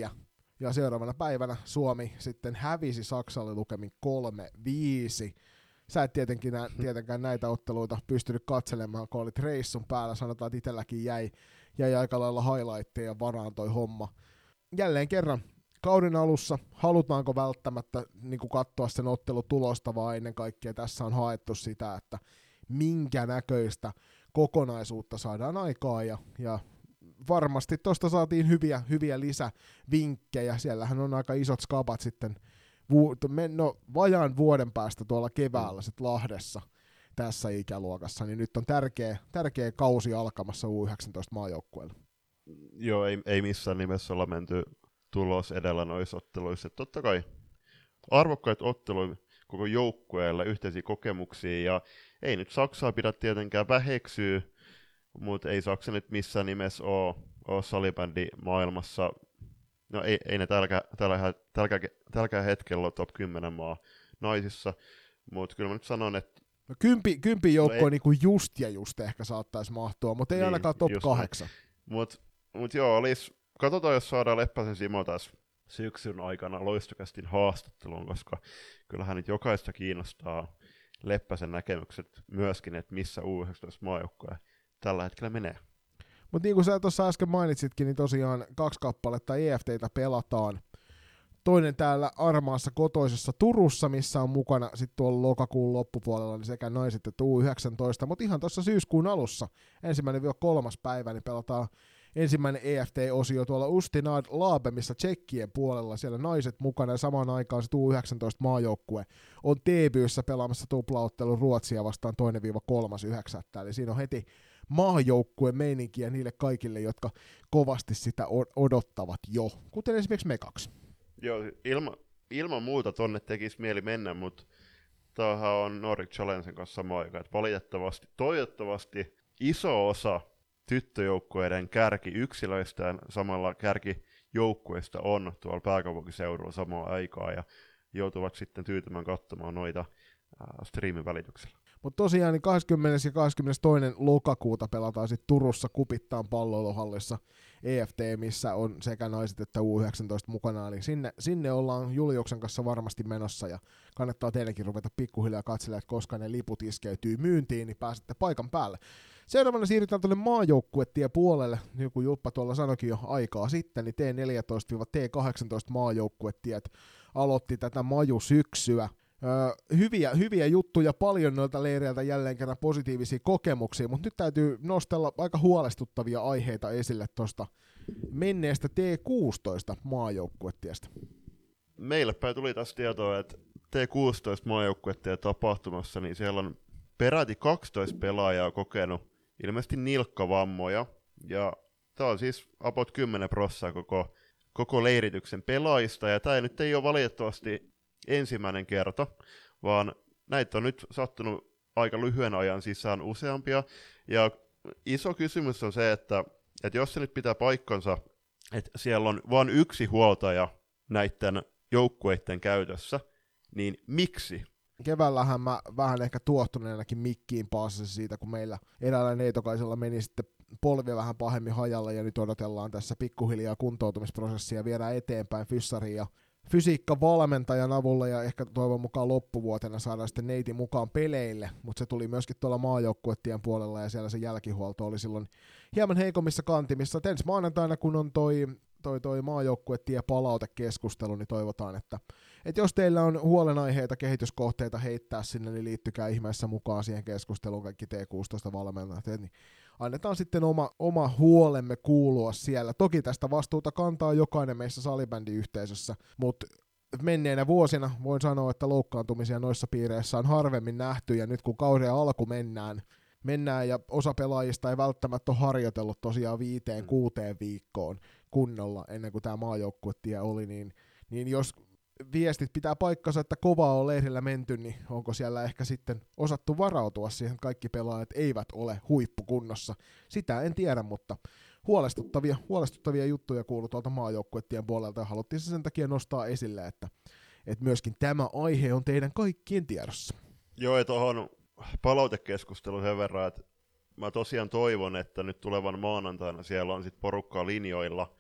6-4 Ja seuraavana päivänä Suomi sitten hävisi Saksalle lukemin 3-5. Sä et tietenkin nä- tietenkään näitä otteluita pystynyt katselemaan, kun olit reissun päällä. Sanotaan, että itselläkin jäi, jäi aika lailla highlightteja varaan toi homma. Jälleen kerran kauden alussa, halutaanko välttämättä niin katsoa sen ottelutulosta, vai ennen kaikkea tässä on haettu sitä, että minkä näköistä kokonaisuutta saadaan aikaa, ja, ja varmasti tuosta saatiin hyviä, hyviä lisävinkkejä, siellähän on aika isot skapat sitten, vu, no, vajaan vuoden päästä tuolla keväällä sit Lahdessa, tässä ikäluokassa, niin nyt on tärkeä, tärkeä kausi alkamassa U19 maajoukkueelle. Joo, ei, ei missään nimessä olla menty tulos edellä noissa otteluissa. Totta kai arvokkaita otteluja koko joukkueelle, yhteisiä kokemuksia, ja ei nyt Saksaa pidä tietenkään väheksyä, mutta ei Saksa nyt missään nimessä ole, ole salibändi maailmassa. No ei, ei ne tälläkään, tällä, hetkellä ole top 10 maa naisissa, mutta kyllä mä nyt sanon, että No kympi, kympi joukko no niin just ja just ehkä saattaisi mahtua, mutta ei niin, ainakaan top 8. Mutta mut joo, olisi katsotaan, jos saadaan Leppäsen Simo tässä syksyn aikana loistokästin haastatteluun, koska kyllähän nyt jokaista kiinnostaa Leppäsen näkemykset myöskin, että missä U19 maajoukkoja tällä hetkellä menee. Mutta niin kuin sä tuossa äsken mainitsitkin, niin tosiaan kaksi kappaletta EFTitä pelataan. Toinen täällä Armaassa kotoisessa Turussa, missä on mukana sitten tuolla lokakuun loppupuolella niin sekä naiset että U19, mutta ihan tuossa syyskuun alussa, ensimmäinen kolmas päivä, niin pelataan ensimmäinen EFT-osio tuolla Ustinad Laabemissa Tsekkien puolella, siellä naiset mukana ja samaan aikaan se U19 maajoukkue on TBYssä pelaamassa tuplaottelun Ruotsia vastaan 2-3.9. Eli siinä on heti maajoukkue meininkiä niille kaikille, jotka kovasti sitä odottavat jo, kuten esimerkiksi me kaksi. Joo, ilma, ilman muuta tonne tekisi mieli mennä, mutta tämähän on Nordic Challengen kanssa sama aika, että valitettavasti, toivottavasti iso osa tyttöjoukkueiden kärkiyksilöistä samalla kärkijoukkueista on tuolla pääkaupunkiseudulla samaan aikaan ja joutuvat sitten tyytymään katsomaan noita äh, striimin välityksellä. Mutta tosiaan niin 20. ja 22. lokakuuta pelataan sitten Turussa Kupittaan palloiluhallissa EFT, missä on sekä naiset että U19 mukana, eli sinne, sinne ollaan Juliuksen kanssa varmasti menossa, ja kannattaa teillekin ruveta pikkuhiljaa katselemaan, että koska ne liput iskeytyy myyntiin, niin pääsette paikan päälle. Seuraavana siirrytään tuonne maajoukkuetien puolelle, niin kuin Julppa tuolla sanoikin jo aikaa sitten, niin T14-T18 maajoukkuetiet aloitti tätä majusyksyä. Hyviä, hyviä juttuja, paljon noilta leireiltä jälleen kerran positiivisia kokemuksia, mutta nyt täytyy nostella aika huolestuttavia aiheita esille tuosta menneestä T16 maajoukkuetiestä. Meille päin tuli taas tietoa, että T16 maajoukkuetien tapahtumassa, niin siellä on peräti 12 pelaajaa kokenut ilmeisesti nilkkavammoja, ja tämä on siis about 10 prossaa koko, koko leirityksen pelaajista, ja tämä nyt ei ole valitettavasti ensimmäinen kerta, vaan näitä on nyt sattunut aika lyhyen ajan sisään useampia, ja iso kysymys on se, että, että jos se nyt pitää paikkansa, että siellä on vain yksi huoltaja näiden joukkueiden käytössä, niin miksi? keväällähän mä vähän ehkä tuottuneenakin mikkiin paasasin siitä, kun meillä eräällä neitokaisella meni sitten polvi vähän pahemmin hajalla ja nyt odotellaan tässä pikkuhiljaa kuntoutumisprosessia viedään eteenpäin fyssariin ja fysiikkavalmentajan avulla ja ehkä toivon mukaan loppuvuotena saadaan sitten neiti mukaan peleille, mutta se tuli myöskin tuolla maajoukkuettien puolella ja siellä se jälkihuolto oli silloin hieman heikommissa kantimissa. Ensi maanantaina, kun on toi, toi, toi maajoukkuetie palautekeskustelu, niin toivotaan, että et jos teillä on huolenaiheita, kehityskohteita heittää sinne, niin liittykää ihmeessä mukaan siihen keskusteluun kaikki T16 valmentajat, niin annetaan sitten oma, oma huolemme kuulua siellä. Toki tästä vastuuta kantaa jokainen meissä salibändiyhteisössä, mutta menneenä vuosina voin sanoa, että loukkaantumisia noissa piireissä on harvemmin nähty, ja nyt kun kauden alku mennään, mennään ja osa pelaajista ei välttämättä ole harjoitellut tosiaan viiteen, kuuteen viikkoon kunnolla ennen kuin tämä maajoukkuetie oli, niin, niin jos viestit pitää paikkansa, että kovaa on leirillä menty, niin onko siellä ehkä sitten osattu varautua siihen, että kaikki pelaajat eivät ole huippukunnossa. Sitä en tiedä, mutta huolestuttavia, huolestuttavia juttuja kuuluu tuolta maajoukkuettien puolelta ja haluttiin se sen takia nostaa esille, että, että myöskin tämä aihe on teidän kaikkien tiedossa. Joo, ja tuohon palautekeskusteluun sen verran, että mä tosiaan toivon, että nyt tulevan maanantaina siellä on sitten porukkaa linjoilla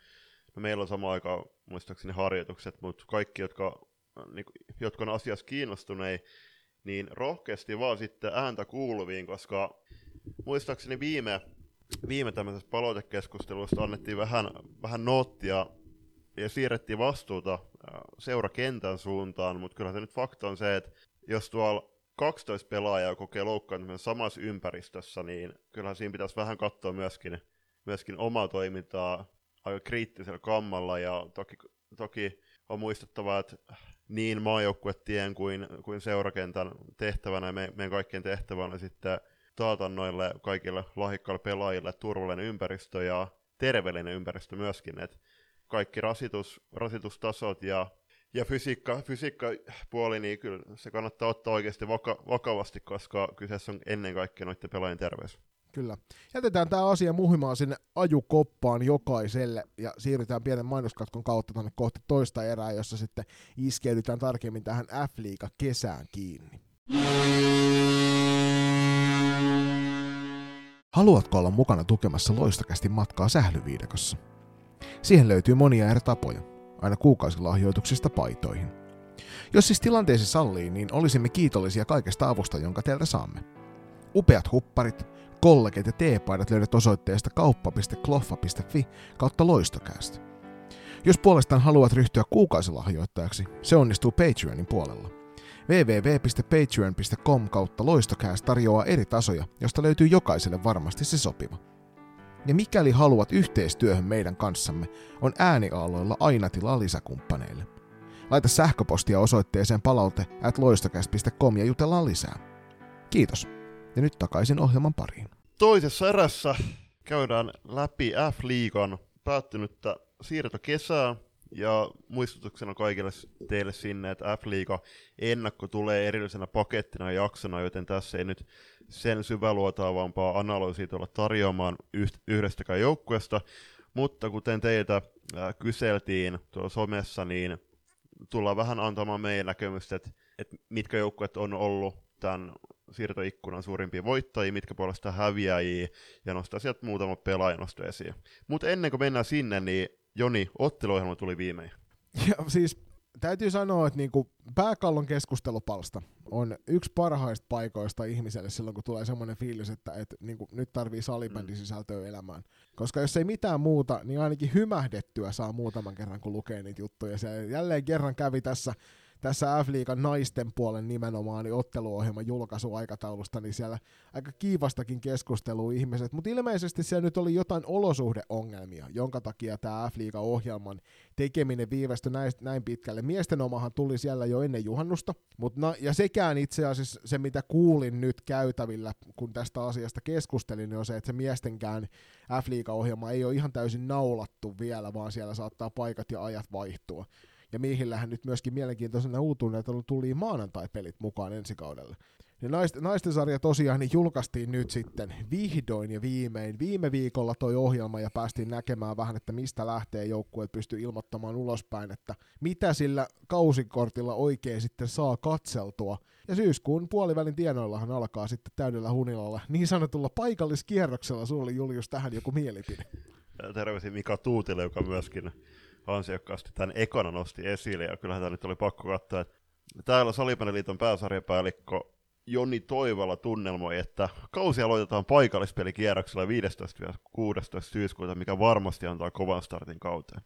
meillä on sama aika muistaakseni harjoitukset, mutta kaikki, jotka, niin, jotka on asiassa kiinnostuneet, niin rohkeasti vaan sitten ääntä kuuluviin, koska muistaakseni viime, viime tämmöisessä palautekeskustelussa annettiin vähän, vähän noottia ja siirrettiin vastuuta seurakentän suuntaan, mutta kyllä se nyt fakta on se, että jos tuolla 12 pelaajaa kokee loukkaantumisen samassa ympäristössä, niin kyllähän siinä pitäisi vähän katsoa myöskin, myöskin omaa toimintaa aika kriittisellä kammalla, ja toki, toki on muistettava, että niin maajoukkuetien kuin, kuin seurakentän tehtävänä ja me, meidän kaikkien tehtävänä sitten taata noille kaikille lahikkaille pelaajille turvallinen ympäristö ja terveellinen ympäristö myöskin, että kaikki rasitus, rasitustasot ja, ja fysiikka, fysiikkapuoli, niin kyllä se kannattaa ottaa oikeasti vaka, vakavasti, koska kyseessä on ennen kaikkea noiden pelaajien terveys. Kyllä. Jätetään tämä asia muhimaan sinne ajukoppaan jokaiselle ja siirrytään pienen mainoskatkon kautta tuonne kohti toista erää, jossa sitten iskeydytään tarkemmin tähän F-liiga kesään kiinni. Haluatko olla mukana tukemassa loistakästi matkaa sählyviidekossa? Siihen löytyy monia eri tapoja, aina kuukausilahjoituksista paitoihin. Jos siis tilanteesi sallii, niin olisimme kiitollisia kaikesta avusta, jonka teiltä saamme. Upeat hupparit, kollegit ja teepaidat löydät osoitteesta kauppa.kloffa.fi kautta loistokäästä. Jos puolestaan haluat ryhtyä kuukausilahjoittajaksi, se onnistuu Patreonin puolella. www.patreon.com kautta loistokäästä tarjoaa eri tasoja, josta löytyy jokaiselle varmasti se sopiva. Ja mikäli haluat yhteistyöhön meidän kanssamme, on ääniaaloilla aina tilaa lisäkumppaneille. Laita sähköpostia osoitteeseen palaute at ja jutellaan lisää. Kiitos. Ja nyt takaisin ohjelman pariin. Toisessa erässä käydään läpi F-liigan päättynyttä siirtokesää, ja muistutuksena kaikille teille sinne, että F-liiga ennakko tulee erillisenä pakettina ja jaksona, joten tässä ei nyt sen syväluotaavampaa analyysiä tulla tarjoamaan yhdestäkään joukkueesta, mutta kuten teiltä äh, kyseltiin tuolla somessa, niin tullaan vähän antamaan meidän näkemystä, että, että mitkä joukkueet on ollut tämän siirtoikkunan suurimpia voittajia, mitkä puolesta häviäjiä, ja nostaa sieltä muutama pelaaja esiin. Mutta ennen kuin mennään sinne, niin Joni, otteluohjelma tuli viimein. Ja siis täytyy sanoa, että niinku pääkallon keskustelupalsta on yksi parhaista paikoista ihmiselle silloin, kun tulee semmoinen fiilis, että et, niinku, nyt tarvii salibändisisältöä mm. elämään. Koska jos ei mitään muuta, niin ainakin hymähdettyä saa muutaman kerran, kun lukee niitä juttuja. Se jälleen kerran kävi tässä tässä F-liigan naisten puolen nimenomaan niin otteluohjelman julkaisuaikataulusta, niin siellä aika kiivastakin keskustelua ihmiset, mutta ilmeisesti siellä nyt oli jotain olosuhdeongelmia, jonka takia tämä F-liigan ohjelman tekeminen viivästyi näin, näin pitkälle. Miesten omahan tuli siellä jo ennen juhannusta, mutta na, ja sekään itse asiassa se, mitä kuulin nyt käytävillä, kun tästä asiasta keskustelin, niin on se, että se miestenkään F-liiga-ohjelma ei ole ihan täysin naulattu vielä, vaan siellä saattaa paikat ja ajat vaihtua ja miehillähän nyt myöskin mielenkiintoisena uutuuden, että tuli maanantai-pelit mukaan ensi kaudelle. Ja naisten, naisten sarja tosiaan niin julkaistiin nyt sitten vihdoin ja viimein. Viime viikolla toi ohjelma ja päästiin näkemään vähän, että mistä lähtee joukkueet pystyy ilmoittamaan ulospäin, että mitä sillä kausikortilla oikein sitten saa katseltua. Ja syyskuun puolivälin tienoillahan alkaa sitten täydellä hunilalla niin sanotulla paikalliskierroksella. Sulla oli Julius tähän joku mielipide. Terveisiä Mika Tuutille, joka myöskin ansiokkaasti tämän ekana nosti esille, ja kyllähän tämä nyt oli pakko katsoa, että täällä Salipäneliiton pääsarjapäällikkö Joni Toivola tunnelmoi, että kausi aloitetaan paikallispelikierroksella 15-16 syyskuuta, mikä varmasti antaa kovan startin kauteen.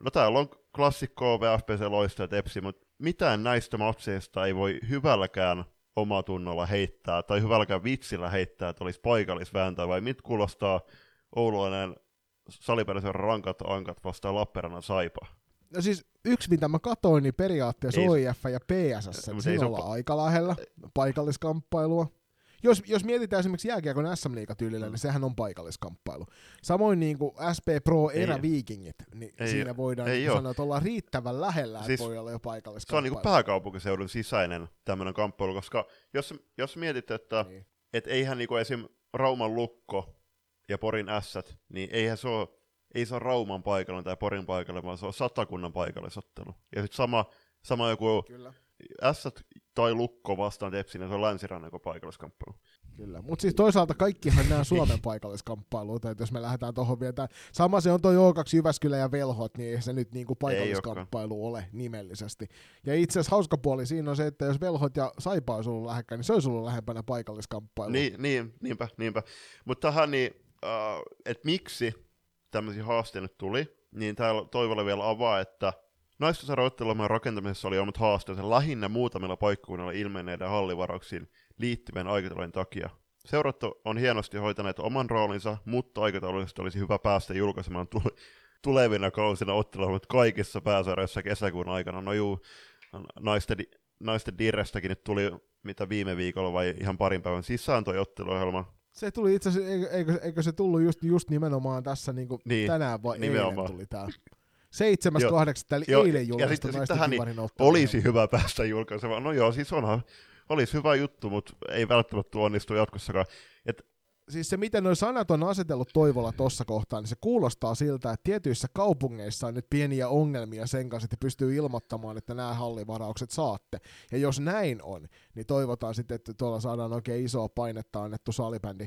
No täällä on klassikko VFPC Loista ja Tepsi, mutta mitään näistä matseista ei voi hyvälläkään omatunnolla heittää, tai hyvälläkään vitsillä heittää, että olisi paikallisvääntä, vai mit kuulostaa oululainen saliperäisen rankat ankat vastaan Lappeenrannan saipa. No siis yksi, mitä mä katoin, niin periaatteessa ei, OIF ja PSS, että siinä ollaan pa- aika lähellä paikalliskamppailua. Jos, jos mietitään esimerkiksi jääkiekon sm tyylillä, mm. niin sehän on paikalliskamppailu. Samoin niin kuin SP Pro eräviikingit, niin ei, siinä voidaan ei sanoa, että ollaan riittävän lähellä, siis, että voi olla jo paikalliskamppailu. Se on niin kuin pääkaupunkiseudun sisäinen tämmöinen kamppailu, koska jos, jos mietit, että niin. et eihän niin kuin esim. Rauman lukko ja Porin ässät, niin eihän se ole, ei se ole Rauman paikalla tai Porin paikalla, vaan se on satakunnan paikallisottelu. Ja sitten sama, sama joku Kyllä. ässät tai Lukko vastaan Tepsin, ja se on länsirannikon paikalliskamppailu. Kyllä, mutta siis toisaalta kaikkihan nämä Suomen paikalliskamppailuita, että jos me lähdetään tuohon vielä, sama se on tuo O2 Jyväskylä ja Velhot, niin ei se nyt niinku paikalliskamppailu ole nimellisesti. Ja itse asiassa hauska puoli siinä on se, että jos Velhot ja Saipa olisi ollut lähekkäin, niin se olisi ollut lähempänä paikalliskamppailu. Niin, niin niinpä, niinpä. Mutta tähän niin, äh, että miksi tämmöisiä haasteita nyt tuli, niin täällä Toivolle vielä avaa, että Naistosarjoittelumme rakentamisessa oli omat haasteensa lähinnä muutamilla paikkakunnilla ilmenneiden hallivarauksiin liittyvien aikataulujen takia. Seurattu on hienosti hoitaneet oman roolinsa, mutta aikataulullisesti olisi hyvä päästä julkaisemaan tule- tulevina kausina otteluja kaikissa pääsarjoissa kesäkuun aikana. No juu, naisten, naisten dirrestäkin nyt tuli mitä viime viikolla vai ihan parin päivän sisään toi otteluohjelma. Se tuli itse asiassa, eikö, eikö, eikö se tullut just, just nimenomaan tässä niin kuin niin, tänään vai nimenomaan. eilen tuli tää? 7.8. eli jo, eilen julkaistu naisten niin olisi hyvä päästä julkaisemaan. No joo, siis onhan, olisi hyvä juttu, mutta ei välttämättä onnistu jatkossakaan. Et, siis se, miten nuo sanat on asetellut Toivolla tuossa kohtaa, niin se kuulostaa siltä, että tietyissä kaupungeissa on nyt pieniä ongelmia sen kanssa, että pystyy ilmoittamaan, että nämä hallivaraukset saatte. Ja jos näin on, niin toivotaan sitten, että tuolla saadaan oikein isoa painetta annettu salibändi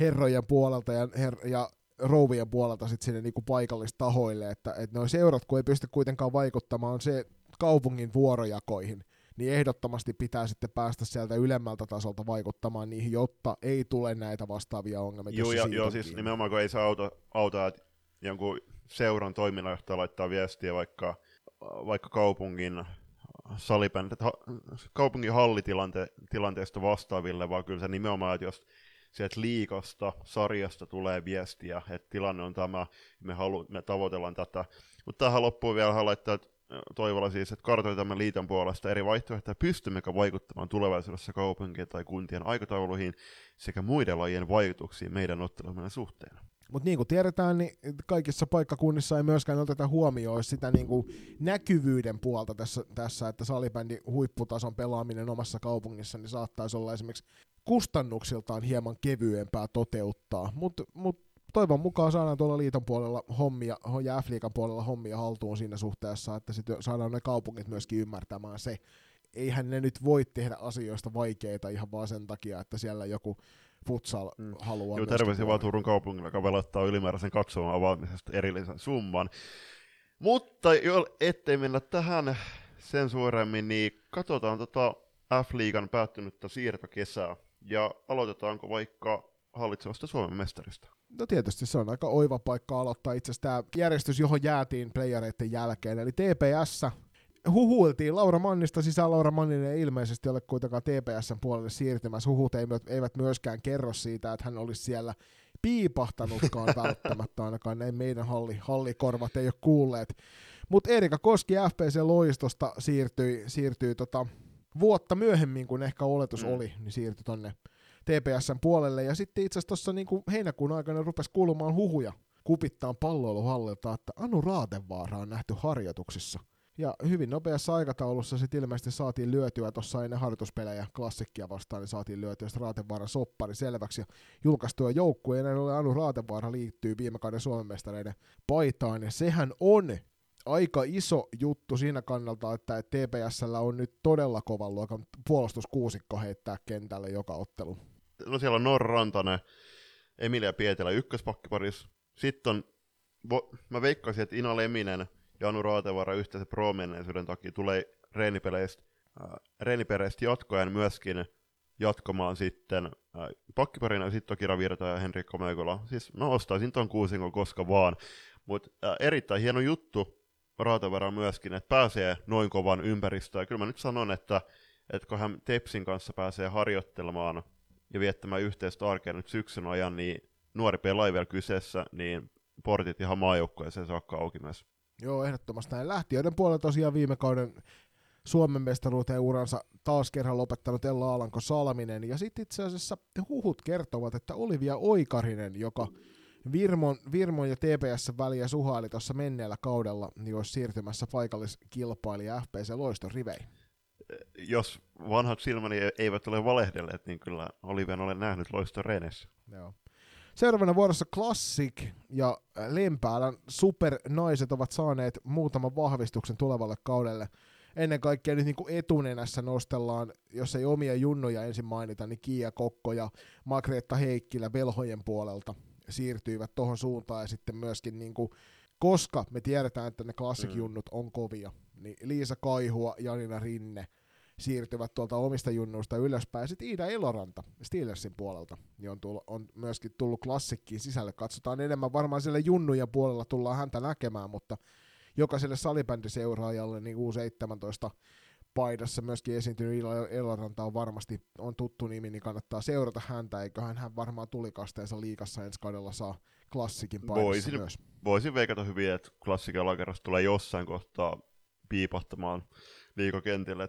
herrojen puolelta ja, her- ja rouvien puolelta sitten sinne niinku paikallistahoille, että, että noin seurat, kun ei pysty kuitenkaan vaikuttamaan se kaupungin vuorojakoihin, niin ehdottomasti pitää sitten päästä sieltä ylemmältä tasolta vaikuttamaan niihin, jotta ei tule näitä vastaavia ongelmia. Joo, ja, joo siis nimenomaan kun ei saa auta, auta että jonkun seuran toiminnanjohtaja laittaa viestiä vaikka, vaikka kaupungin salibändit, kaupungin hallitilanteesta vastaaville, vaan kyllä se nimenomaan, että jos sieltä liikasta, sarjasta tulee viestiä, että tilanne on tämä, me, halu, me tavoitellaan tätä. Mutta tähän loppuun vielä haluan laittaa toivolla siis, että kartoitamme liiton puolesta eri vaihtoehtoja, pystymmekö vaikuttamaan tulevaisuudessa kaupunkien tai kuntien aikatauluihin sekä muiden lajien vaikutuksiin meidän ottelumme suhteen. Mutta niin kuin tiedetään, niin kaikissa paikkakunnissa ei myöskään oteta huomioon sitä niin kuin näkyvyyden puolta tässä, tässä, että salibändi huipputason pelaaminen omassa kaupungissa niin saattaisi olla esimerkiksi kustannuksiltaan hieman kevyempää toteuttaa, mutta mut toivon mukaan saadaan tuolla liiton puolella hommia ja f puolella hommia haltuun siinä suhteessa, että sit saadaan ne kaupungit myöskin ymmärtämään se. Eihän ne nyt voi tehdä asioista vaikeita ihan vaan sen takia, että siellä joku futsal mm. haluaa. Joo, terveisiä vaan Turun kaupungilla, joka velottaa ylimääräisen katsomaan avaamisesta erillisen summan. Mutta jo, ettei mennä tähän sen suoremmin, niin katsotaan tota F-liigan päättynyttä siirtokesää. Ja aloitetaanko vaikka hallitsevasta Suomen mestarista? No tietysti se on aika oiva paikka aloittaa itse asiassa tämä järjestys, johon jäätiin playereiden jälkeen, eli TPS huhuiltiin Laura Mannista sisään. Laura Manninen ei ilmeisesti ole kuitenkaan TPSn puolelle siirtymässä. Huhut eivät myöskään kerro siitä, että hän olisi siellä piipahtanutkaan välttämättä, ainakaan näin meidän halli, hallikorvat ei ole kuulleet. Mutta Erika Koski FPC Loistosta siirtyi, siirtyi tota, vuotta myöhemmin kuin ehkä oletus mm. oli, niin siirtyi tonne TPSn puolelle. Ja sitten itse asiassa tuossa niin heinäkuun aikana rupesi kuulumaan huhuja kupittaan palloiluhallilta, että Anu Raatevaara on nähty harjoituksissa. Ja hyvin nopeassa aikataulussa sitten ilmeisesti saatiin lyötyä tuossa ennen harjoituspelejä klassikkia vastaan, niin saatiin lyötyä Raatevaaran soppari selväksi ja julkaistua joukkueen. Näin Anu Raatevaara liittyy viime kauden Suomen mestareiden paitaan, ja sehän on aika iso juttu siinä kannalta, että TPSllä on nyt todella kovan luokan puolustuskuusikko heittää kentälle joka ottelu. No siellä on Norra Rantanen, Emilia Pietilä ykköspakkiparis. Sitten on, vo, mä veikkaisin, että Ina Leminen ja Anu Raatevaara yhteisen pro takia tulee reenipeleistä, äh, reenipeleistä jatkojen myöskin jatkamaan sitten äh, pakkiparina, sitten toki Ravirta ja Henrikko Meikola. Siis mä ostaisin ton kuusingon koska vaan. Mutta äh, erittäin hieno juttu, Raatavara myöskin, että pääsee noin kovan ympäristöön. Kyllä mä nyt sanon, että, että kun hän Tepsin kanssa pääsee harjoittelemaan ja viettämään yhteistä arkea nyt syksyn ajan, niin nuori pelaaja vielä kyseessä, niin portit ihan maajoukkoeseen saakka auki myös. Joo, ehdottomasti näin. Lähtiöiden puolella tosiaan viime kauden Suomen mestaruuteen uransa taas kerran lopettanut Ella Alanko Salminen. Ja sitten itse asiassa huhut kertovat, että Olivia Oikarinen, joka Virmon, Virmon ja TPS väliä suhaili tuossa menneellä kaudella, niin olisi siirtymässä paikalliskilpailija FPC Loiston riveihin. Jos vanhat silmäni eivät ole valehdelleet, niin kyllä Olivian olen nähnyt Loiston reenessä. Joo. Seuraavana vuorossa Classic ja Lempäälän supernaiset ovat saaneet muutaman vahvistuksen tulevalle kaudelle. ennen kaikkea nyt niin kuin etunenässä nostellaan, jos ei omia junnoja ensin mainita, niin Kiia Kokko ja Magreetta Heikkilä velhojen puolelta siirtyivät tuohon suuntaan ja sitten myöskin niin kuin, koska me tiedetään, että ne klassikjunnut mm. on kovia, niin Liisa Kaihua, Janina Rinne siirtyvät tuolta omista junnuista ylöspäin. Sitten Iida Eloranta Steelersin puolelta niin on, tullut, on myöskin tullut klassikkiin sisälle. Katsotaan enemmän varmaan sille junnujen puolella tullaan häntä näkemään, mutta jokaiselle salibändiseuraajalle niin U17 paidassa myöskin esiintynyt Eloranta on varmasti on tuttu nimi, niin kannattaa seurata häntä, eiköhän hän varmaan tulikasteensa liikassa ensi kaudella saa klassikin paidassa voisin, myös. Voisin veikata hyvin, että klassikin tulee jossain kohtaa piipahtamaan liikokentille.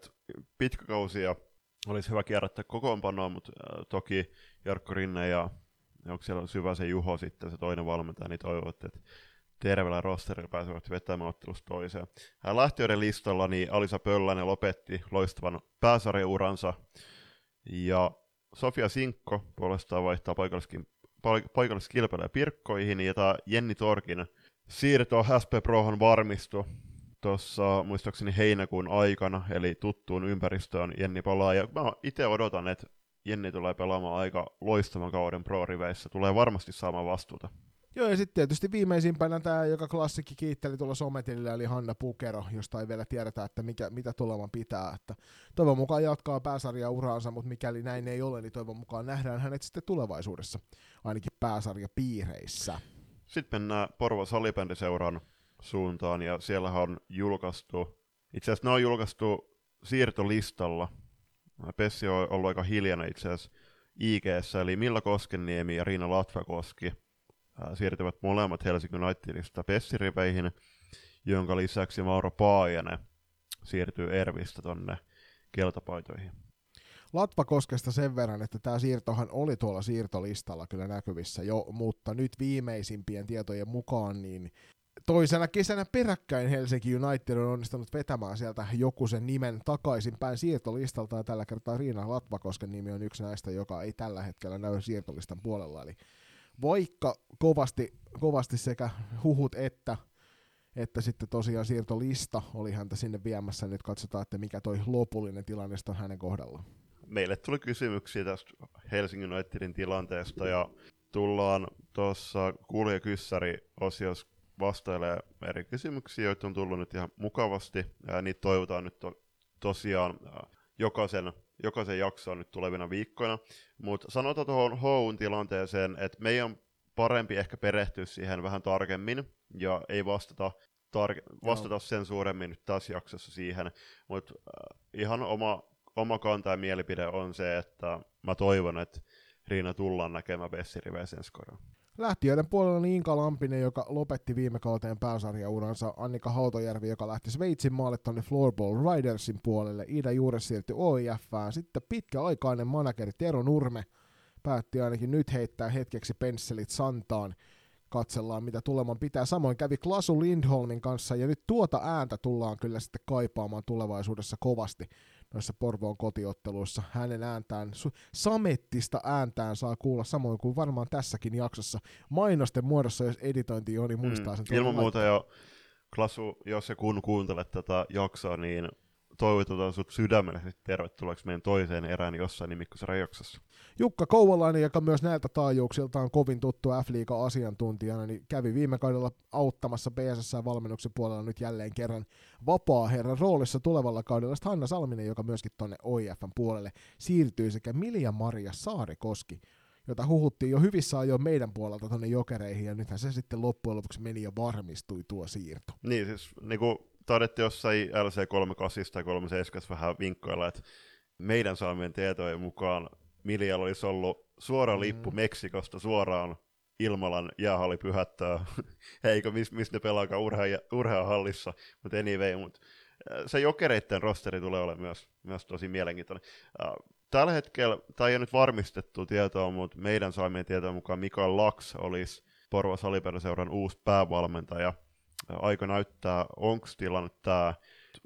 pitkä kausi ja olisi hyvä kierrättää kokoonpanoa, mutta äh, toki Jarkko Rinne ja onko siellä syvä se Juho sitten, se toinen valmentaja, niin toivot, että terveellä rosterilla pääsevät vetämään ottelusta toiseen. Hän lähtiöiden listalla niin Alisa Pöllänen lopetti loistavan pääsarjauransa ja Sofia Sinkko puolestaan vaihtaa paikalliskilpailuja Pirkkoihin ja tämä Jenni Torkin siirto SP Prohon varmistui tuossa muistaakseni heinäkuun aikana, eli tuttuun ympäristöön Jenni palaa, ja mä itse odotan, että Jenni tulee pelaamaan aika loistavan kauden pro-riveissä, tulee varmasti saamaan vastuuta. Joo, ja sitten tietysti viimeisimpänä tämä, joka klassikki kiitteli tuolla sometilillä, eli Hanna Pukero, josta ei vielä tiedetä, että mikä, mitä tulevan pitää. Että toivon mukaan jatkaa pääsarja uraansa, mutta mikäli näin ei ole, niin toivon mukaan nähdään hänet sitten tulevaisuudessa, ainakin pääsarja piireissä. Sitten mennään Porvo Salibändiseuran suuntaan, ja siellä on julkaistu, itse asiassa ne on julkaistu siirtolistalla. Pessi on ollut aika hiljainen itse asiassa ig eli Milla Koskeniemi ja Riina Latvakoski siirtyvät molemmat Helsingin Unitedista Pessiriveihin, jonka lisäksi Mauro Paajanen siirtyy Ervistä tonne keltapaitoihin. Latvakoskesta sen verran, että tämä siirtohan oli tuolla siirtolistalla kyllä näkyvissä jo, mutta nyt viimeisimpien tietojen mukaan niin toisena kesänä peräkkäin Helsinki United on onnistunut vetämään sieltä joku sen nimen takaisinpäin siirtolistalta, ja tällä kertaa Riina Latvakosken nimi on yksi näistä, joka ei tällä hetkellä näy siirtolistan puolella, eli vaikka kovasti, kovasti sekä huhut että, että sitten tosiaan siirtolista oli häntä sinne viemässä, nyt katsotaan, että mikä toi lopullinen tilanne on hänen kohdallaan. Meille tuli kysymyksiä tästä Helsingin Unitedin tilanteesta, ja tullaan tuossa kuulijakyssäri-osiossa vastailee eri kysymyksiä, joita on tullut nyt ihan mukavasti. Ja niitä toivotaan nyt to- tosiaan jokaisen, jokaisen jaksoon nyt tulevina viikkoina. Mutta sanotaan tuohon Houn tilanteeseen, että meidän on parempi ehkä perehtyä siihen vähän tarkemmin ja ei vastata, tar- vastata sen suuremmin nyt tässä jaksossa siihen. Mutta äh, ihan oma, oma kanta ja mielipide on se, että mä toivon, että Riina tullaan näkemään Bessiriveissä ensi Lähtiöiden puolella niin Inka Lampinen, joka lopetti viime kauteen pääsarjauransa, Annika Hautojärvi, joka lähti Sveitsin maalle tuonne Floorball Ridersin puolelle, Ida Juure siirtyi OIFään, sitten pitkäaikainen manageri Tero Nurme päätti ainakin nyt heittää hetkeksi pensselit santaan, katsellaan mitä tuleman pitää. Samoin kävi Klasu Lindholmin kanssa ja nyt tuota ääntä tullaan kyllä sitten kaipaamaan tulevaisuudessa kovasti noissa Porvoon kotiotteluissa. Hänen ääntään, samettista ääntään saa kuulla samoin kuin varmaan tässäkin jaksossa. Mainosten muodossa, jos editointi on, niin muistaa sen. Mm, ilman muuta jo, Klasu, jos ja kun kuuntelet tätä jaksoa, niin toivotetaan sut sydämellisesti tervetulleeksi meidän toiseen erään jossain nimikkosrajoksessa. Jukka Kouvalainen, joka myös näiltä taajuuksilta on kovin tuttu f asiantuntijana, niin kävi viime kaudella auttamassa PSS-valmennuksen puolella nyt jälleen kerran vapaa herran roolissa tulevalla kaudella. Sitten Hanna Salminen, joka myöskin tuonne OIFn puolelle siirtyy, sekä Milja Maria Saarikoski, jota huhuttiin jo hyvissä ajoin meidän puolelta tuonne jokereihin, ja nythän se sitten loppujen lopuksi meni ja varmistui tuo siirto. Niin, siis niin kuin todettiin jossain LC38 tai 37 vähän vinkkoilla, että meidän saamien tietojen mukaan Miljalla olisi ollut suora mm. lippu mm. Meksikosta suoraan Ilmalan jäähalli pyhättää, eikö missä mis ne pelaakaan urheahallissa, mutta anyway, mut, äh, se jokereiden rosteri tulee olemaan myös, myös tosi mielenkiintoinen. Äh, tällä hetkellä, tämä ei ole nyt varmistettu tietoa, mutta meidän saamien tietojen mukaan Mikael Laks olisi Porvo Saliperäseuran uusi päävalmentaja, aika näyttää, onko tilanne tämä.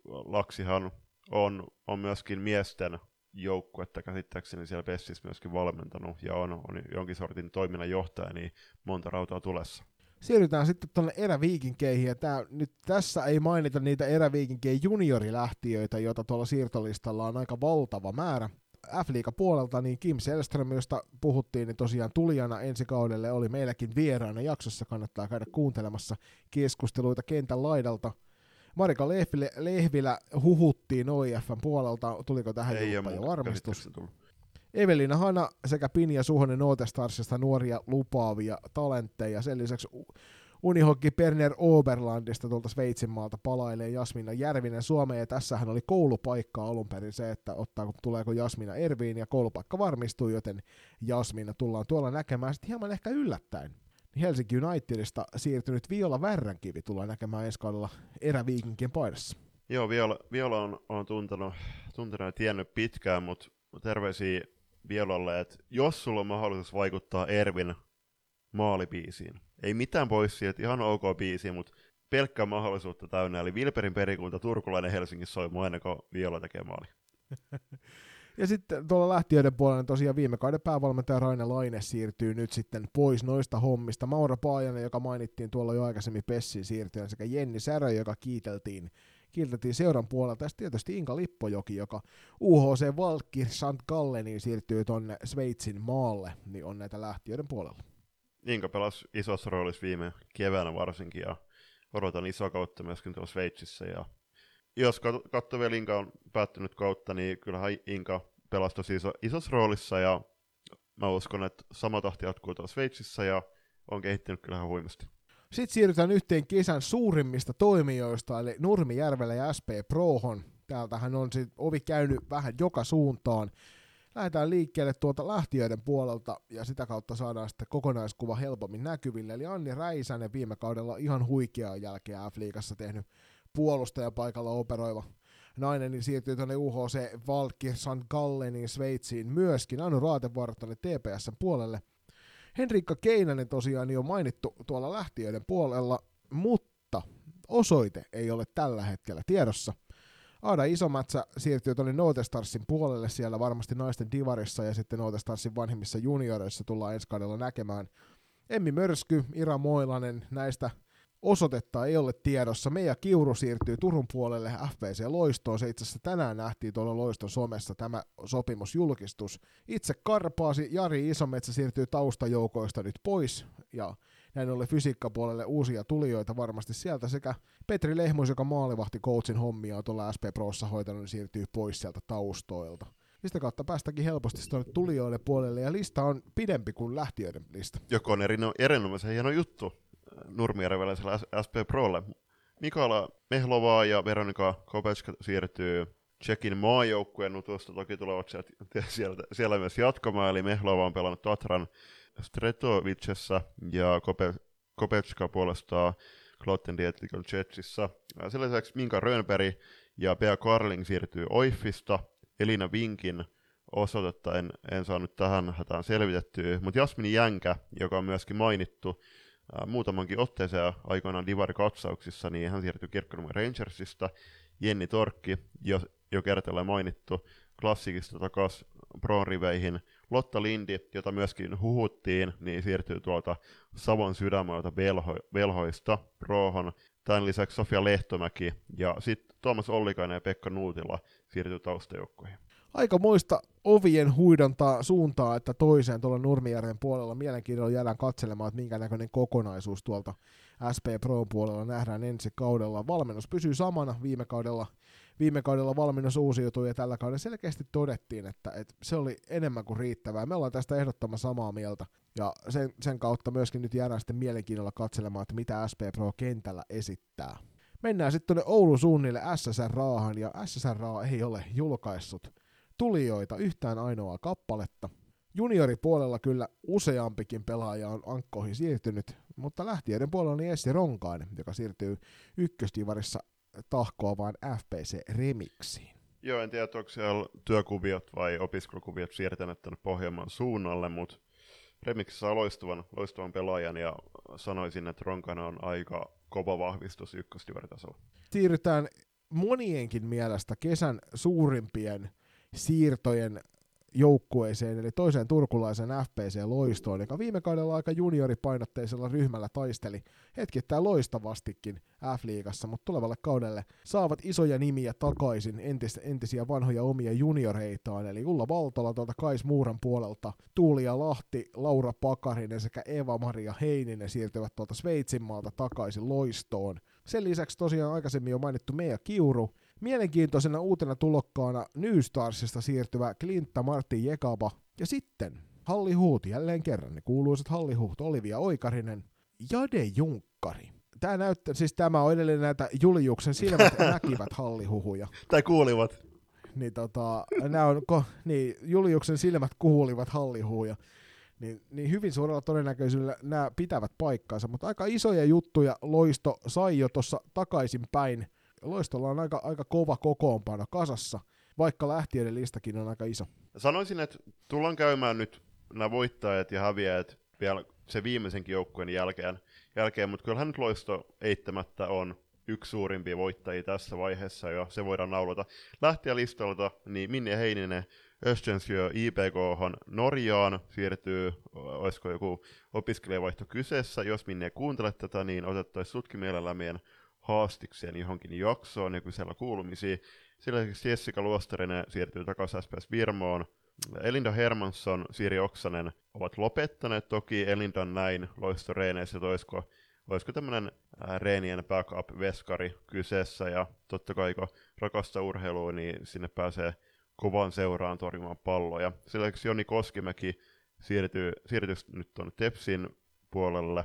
Laksihan on, on myöskin miesten joukkuetta käsittääkseni siellä Pessissä myöskin valmentanut ja on, on jonkin sortin toiminnanjohtaja, niin monta rautaa tulessa. Siirrytään sitten tuonne eräviikinkeihin, ja tää, nyt tässä ei mainita niitä eräviikinkeihin juniorilähtiöitä, joita tuolla siirtolistalla on aika valtava määrä. F puolelta, niin Kim Selström, josta puhuttiin, niin tosiaan tulijana ensi kaudelle oli meilläkin vieraana jaksossa, kannattaa käydä kuuntelemassa keskusteluita kentän laidalta. Marika Lehvilä, Lehvilä huhuttiin OIFn puolelta, tuliko tähän Ei jo varmistus? Evelina Hana sekä Pinja Suhonen Nootestarsista nuoria lupaavia talentteja. Sen lisäksi Unihokki Perner Oberlandista tuolta Sveitsin maalta palailee Jasmina Järvinen Suomeen, ja tässähän oli koulupaikka alun perin se, että ottaako, tuleeko Jasmina Erviin, ja koulupaikka varmistuu, joten Jasmina tullaan tuolla näkemään sitten hieman ehkä yllättäen. Helsinki Unitedista siirtynyt Viola Värränkivi tullaan näkemään ensi kaudella eräviikinkien paidassa. Joo, Viola, Viola on, on tuntenut, tuntenut ja tiennyt pitkään, mutta terveisiä Violalle, että jos sulla on mahdollisuus vaikuttaa Ervin maalibiisiin, ei mitään pois siitä, ihan ok biisi, mutta pelkkää mahdollisuutta täynnä, eli Vilperin perikunta Turkulainen Helsingissä soi ennen kuin Viola tekee maali. Ja sitten tuolla lähtiöiden puolella niin tosiaan viime kauden päävalmentaja Raine Laine siirtyy nyt sitten pois noista hommista. Maura Paajanen, joka mainittiin tuolla jo aikaisemmin Pessin siirtyön, sekä Jenni Särö, joka kiiteltiin kiiltettiin seuran puolelta. Ja tietysti Inka Lippojoki, joka UHC Valkki St. Galleniin siirtyy tonne Sveitsin maalle, niin on näitä lähtiöiden puolella. Inka pelasi isossa roolissa viime keväänä varsinkin ja odotan isoa kautta myöskin tuolla Sveitsissä. Ja jos katsoo vielä Inka on päättynyt kautta, niin kyllähän Inka pelasi tosi iso, isossa roolissa ja mä uskon, että sama tahti jatkuu tuolla Sveitsissä ja on kehittynyt kyllähän huimasti. Sitten siirrytään yhteen kesän suurimmista toimijoista, eli Nurmijärvelle ja SP Prohon. Täältähän on sit ovi käynyt vähän joka suuntaan. Lähdetään liikkeelle tuolta lähtiöiden puolelta ja sitä kautta saadaan sitten kokonaiskuva helpommin näkyville. Eli Anni Räisänen viime kaudella ihan huikeaa jälkeä F-liigassa tehnyt puolustajapaikalla operoiva nainen niin siirtyy tuonne UHC Valkki St. Gallenin Sveitsiin myöskin. Anu Raatevaara tuonne TPSn puolelle – Henrikka Keinänen tosiaan jo mainittu tuolla lähtiöiden puolella, mutta osoite ei ole tällä hetkellä tiedossa. Aada Isomätsä siirtyy tuonne Notestarsin puolelle siellä varmasti naisten divarissa ja sitten Notestarsin vanhimmissa junioreissa tullaan ensi kaudella näkemään. Emmi Mörsky, Ira Moilanen, näistä Osoitetta ei ole tiedossa. Meija Kiuru siirtyy Turun puolelle FPC Loistoon. Se itse asiassa tänään nähtiin tuolla Loiston somessa tämä sopimusjulkistus. Itse Karpaasi Jari Isometsä siirtyy taustajoukoista nyt pois ja näin ollen fysiikkapuolelle uusia tulijoita varmasti sieltä sekä Petri Lehmus, joka maalivahti coachin hommia on tuolla SP Prossa hoitanut, niin siirtyy pois sieltä taustoilta. Sitä kautta päästäkin helposti tuonne tulijoiden puolelle ja lista on pidempi kuin lähtiöiden lista. Joko on erinomaisen hieno juttu Nurmijärveläisellä SP Prolle. Mikaela Mehlovaa ja Veronika Kopetska siirtyy Tsekin maajoukkueen, no tuosta toki tulevat sieltä, sieltä, siellä myös jatkamaan, eli Mehlova on pelannut Tatran Stretovicessa ja Kope, Kopetska puolestaan Klotten Dietlikon Jetsissä. Sen lisäksi Minka Rönnberg ja Bea Karling siirtyy Oifista, Elina Vinkin osoitetta en, en saanut tähän hätään selvitettyä, mutta Jasmini Jänkä, joka on myöskin mainittu, muutamankin otteeseen aikoinaan Divari-katsauksissa, niin hän siirtyi Kirkkonummen Rangersista. Jenni Torkki, jo, jo kertaalleen mainittu, klassikista takaisin pro-riveihin. Lotta Lindi, jota myöskin huhuttiin, niin siirtyy tuolta Savon sydämeltä velho, velhoista prohon. Tämän lisäksi Sofia Lehtomäki ja sitten Tuomas Ollikainen ja Pekka Nuutila siirtyy taustajoukkoihin aika muista ovien huidontaa suuntaa että toiseen tuolla Nurmijärven puolella. Mielenkiinnolla jäädään katselemaan, että minkä näköinen kokonaisuus tuolta SP Pro puolella nähdään ensi kaudella. Valmennus pysyy samana viime kaudella. Viime kaudella valmennus uusiutui ja tällä kaudella selkeästi todettiin, että, että se oli enemmän kuin riittävää. Me ollaan tästä ehdottoman samaa mieltä ja sen, sen kautta myöskin nyt jäädään sitten mielenkiinnolla katselemaan, että mitä SP Pro kentällä esittää. Mennään sitten tuonne Oulun suunnille SSR Raahan ja SSR Raa ei ole julkaissut tulijoita yhtään ainoaa kappaletta. Junioripuolella kyllä useampikin pelaaja on ankkoihin siirtynyt, mutta lähtiöiden puolella on Essi Ronkainen, joka siirtyy ykköstivarissa tahkoavaan FPC Remixiin. Joo, en tiedä, onko siellä työkuviot vai opiskelukuviot siirtäneet tänne Pohjanmaan suunnalle, mutta Remixissä on loistuvan, loistuvan pelaajan ja sanoisin, että Ronkainen on aika kova vahvistus ykköstivaritasolla. Siirrytään monienkin mielestä kesän suurimpien siirtojen joukkueeseen, eli toiseen turkulaisen FPC-loistoon, joka viime kaudella aika junioripainotteisella ryhmällä taisteli hetkittäin loistavastikin F-liigassa, mutta tulevalle kaudelle saavat isoja nimiä takaisin entis, entisiä vanhoja omia junioreitaan, eli Ulla Valtola tuolta Kais Muuran puolelta, Tuulia Lahti, Laura Pakarinen sekä Eva-Maria Heininen siirtyvät tuolta Sveitsinmaalta takaisin loistoon. Sen lisäksi tosiaan aikaisemmin jo mainittu Meija Kiuru, Mielenkiintoisena uutena tulokkaana Nystarsista siirtyvä Klintta Martti Jekaba. Ja sitten Halli Huut jälleen kerran, ne kuuluisat Halli Huut, Olivia Oikarinen, Jade Junkkari. Tämä näyttää, siis tämä on edelleen näitä Juliuksen silmät näkivät hallihuhuja. Tai kuulivat. Niin tota, nämä on, ko, niin, Juliuksen silmät kuulivat hallihuuja. Niin, niin hyvin suurella todennäköisyydellä nämä pitävät paikkaansa, mutta aika isoja juttuja Loisto sai jo tuossa takaisinpäin Loistolla on aika, aika kova kokoonpano kasassa, vaikka lähtiöiden listakin on aika iso. Sanoisin, että tullaan käymään nyt nämä voittajat ja häviäjät vielä se viimeisenkin joukkueen jälkeen, jälkeen mutta kyllähän nyt Loisto eittämättä on yksi suurimpia voittajia tässä vaiheessa, ja se voidaan naulata. Lähtijälistalta, niin Minni Heininen Östensjö IPK Norjaan siirtyy, olisiko joku opiskelijavaihto kyseessä, jos Minni ei kuuntele tätä, niin otettaisiin tutkimielellä meidän haastikseen johonkin jaksoon ja kysellä kuulumisia. Sillä Jessica Luostarinen siirtyy takaisin SPS Virmoon. Elinda Hermansson, Siri Oksanen ovat lopettaneet toki Elindan näin loistoreeneissä, että olisiko, olisiko tämmöinen reenien backup-veskari kyseessä, ja totta kai kun rakastaa urheilua, niin sinne pääsee kovan seuraan torjumaan palloja. Sillä Joni Koskimäki siirtyy, siirtyy nyt tuonne Tepsin puolelle,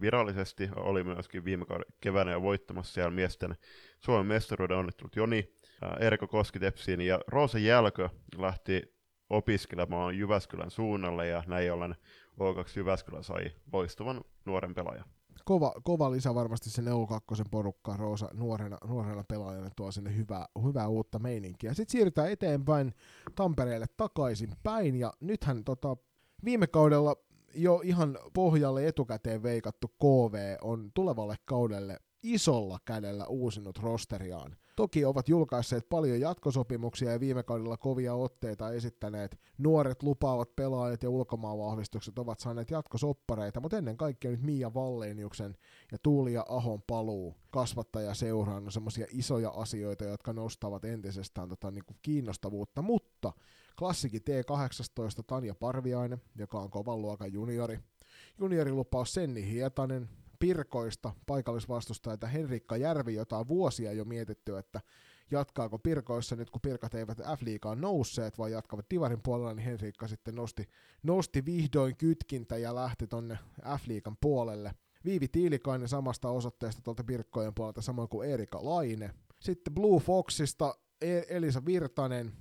virallisesti oli myöskin viime keväänä jo voittamassa siellä miesten Suomen mestaruuden onnittelut Joni, Erko Koskitepsiin ja Roosa Jälkö lähti opiskelemaan Jyväskylän suunnalle ja näin ollen O2 Jyväskylä sai loistavan nuoren pelaajan. Kova, kova lisä varmasti sinne O2 porukka Roosa nuorena, nuorena pelaajana tuo sinne hyvää, hyvää uutta meininkiä. Sitten siirrytään eteenpäin Tampereelle takaisin päin ja nythän tota, viime kaudella jo ihan pohjalle etukäteen veikattu KV on tulevalle kaudelle isolla kädellä uusinut rosteriaan. Toki ovat julkaisseet paljon jatkosopimuksia ja viime kaudella kovia otteita esittäneet nuoret lupaavat pelaajat ja ulkomaanvahvistukset ovat saaneet jatkosoppareita, mutta ennen kaikkea nyt Mia Valleeniuksen ja Tuulia Ahon paluu kasvattajaseuraan on semmoisia isoja asioita, jotka nostavat entisestään tota, niin kuin kiinnostavuutta, mutta Klassikin T18 Tanja Parviainen, joka on kovan luokan juniori. Juniorilupaus Senni Hietanen, Pirkoista paikallisvastustajata Henrikka Järvi, jota on vuosia jo mietitty, että jatkaako Pirkoissa nyt, kun Pirkat eivät F-liigaan nousseet, vai jatkavat Divarin puolella, niin Henrikka sitten nosti, nosti vihdoin kytkintä ja lähti tonne F-liigan puolelle. Viivi Tiilikainen samasta osoitteesta tuolta Pirkkojen puolelta, samoin kuin Erika Laine. Sitten Blue Foxista e- Elisa Virtanen,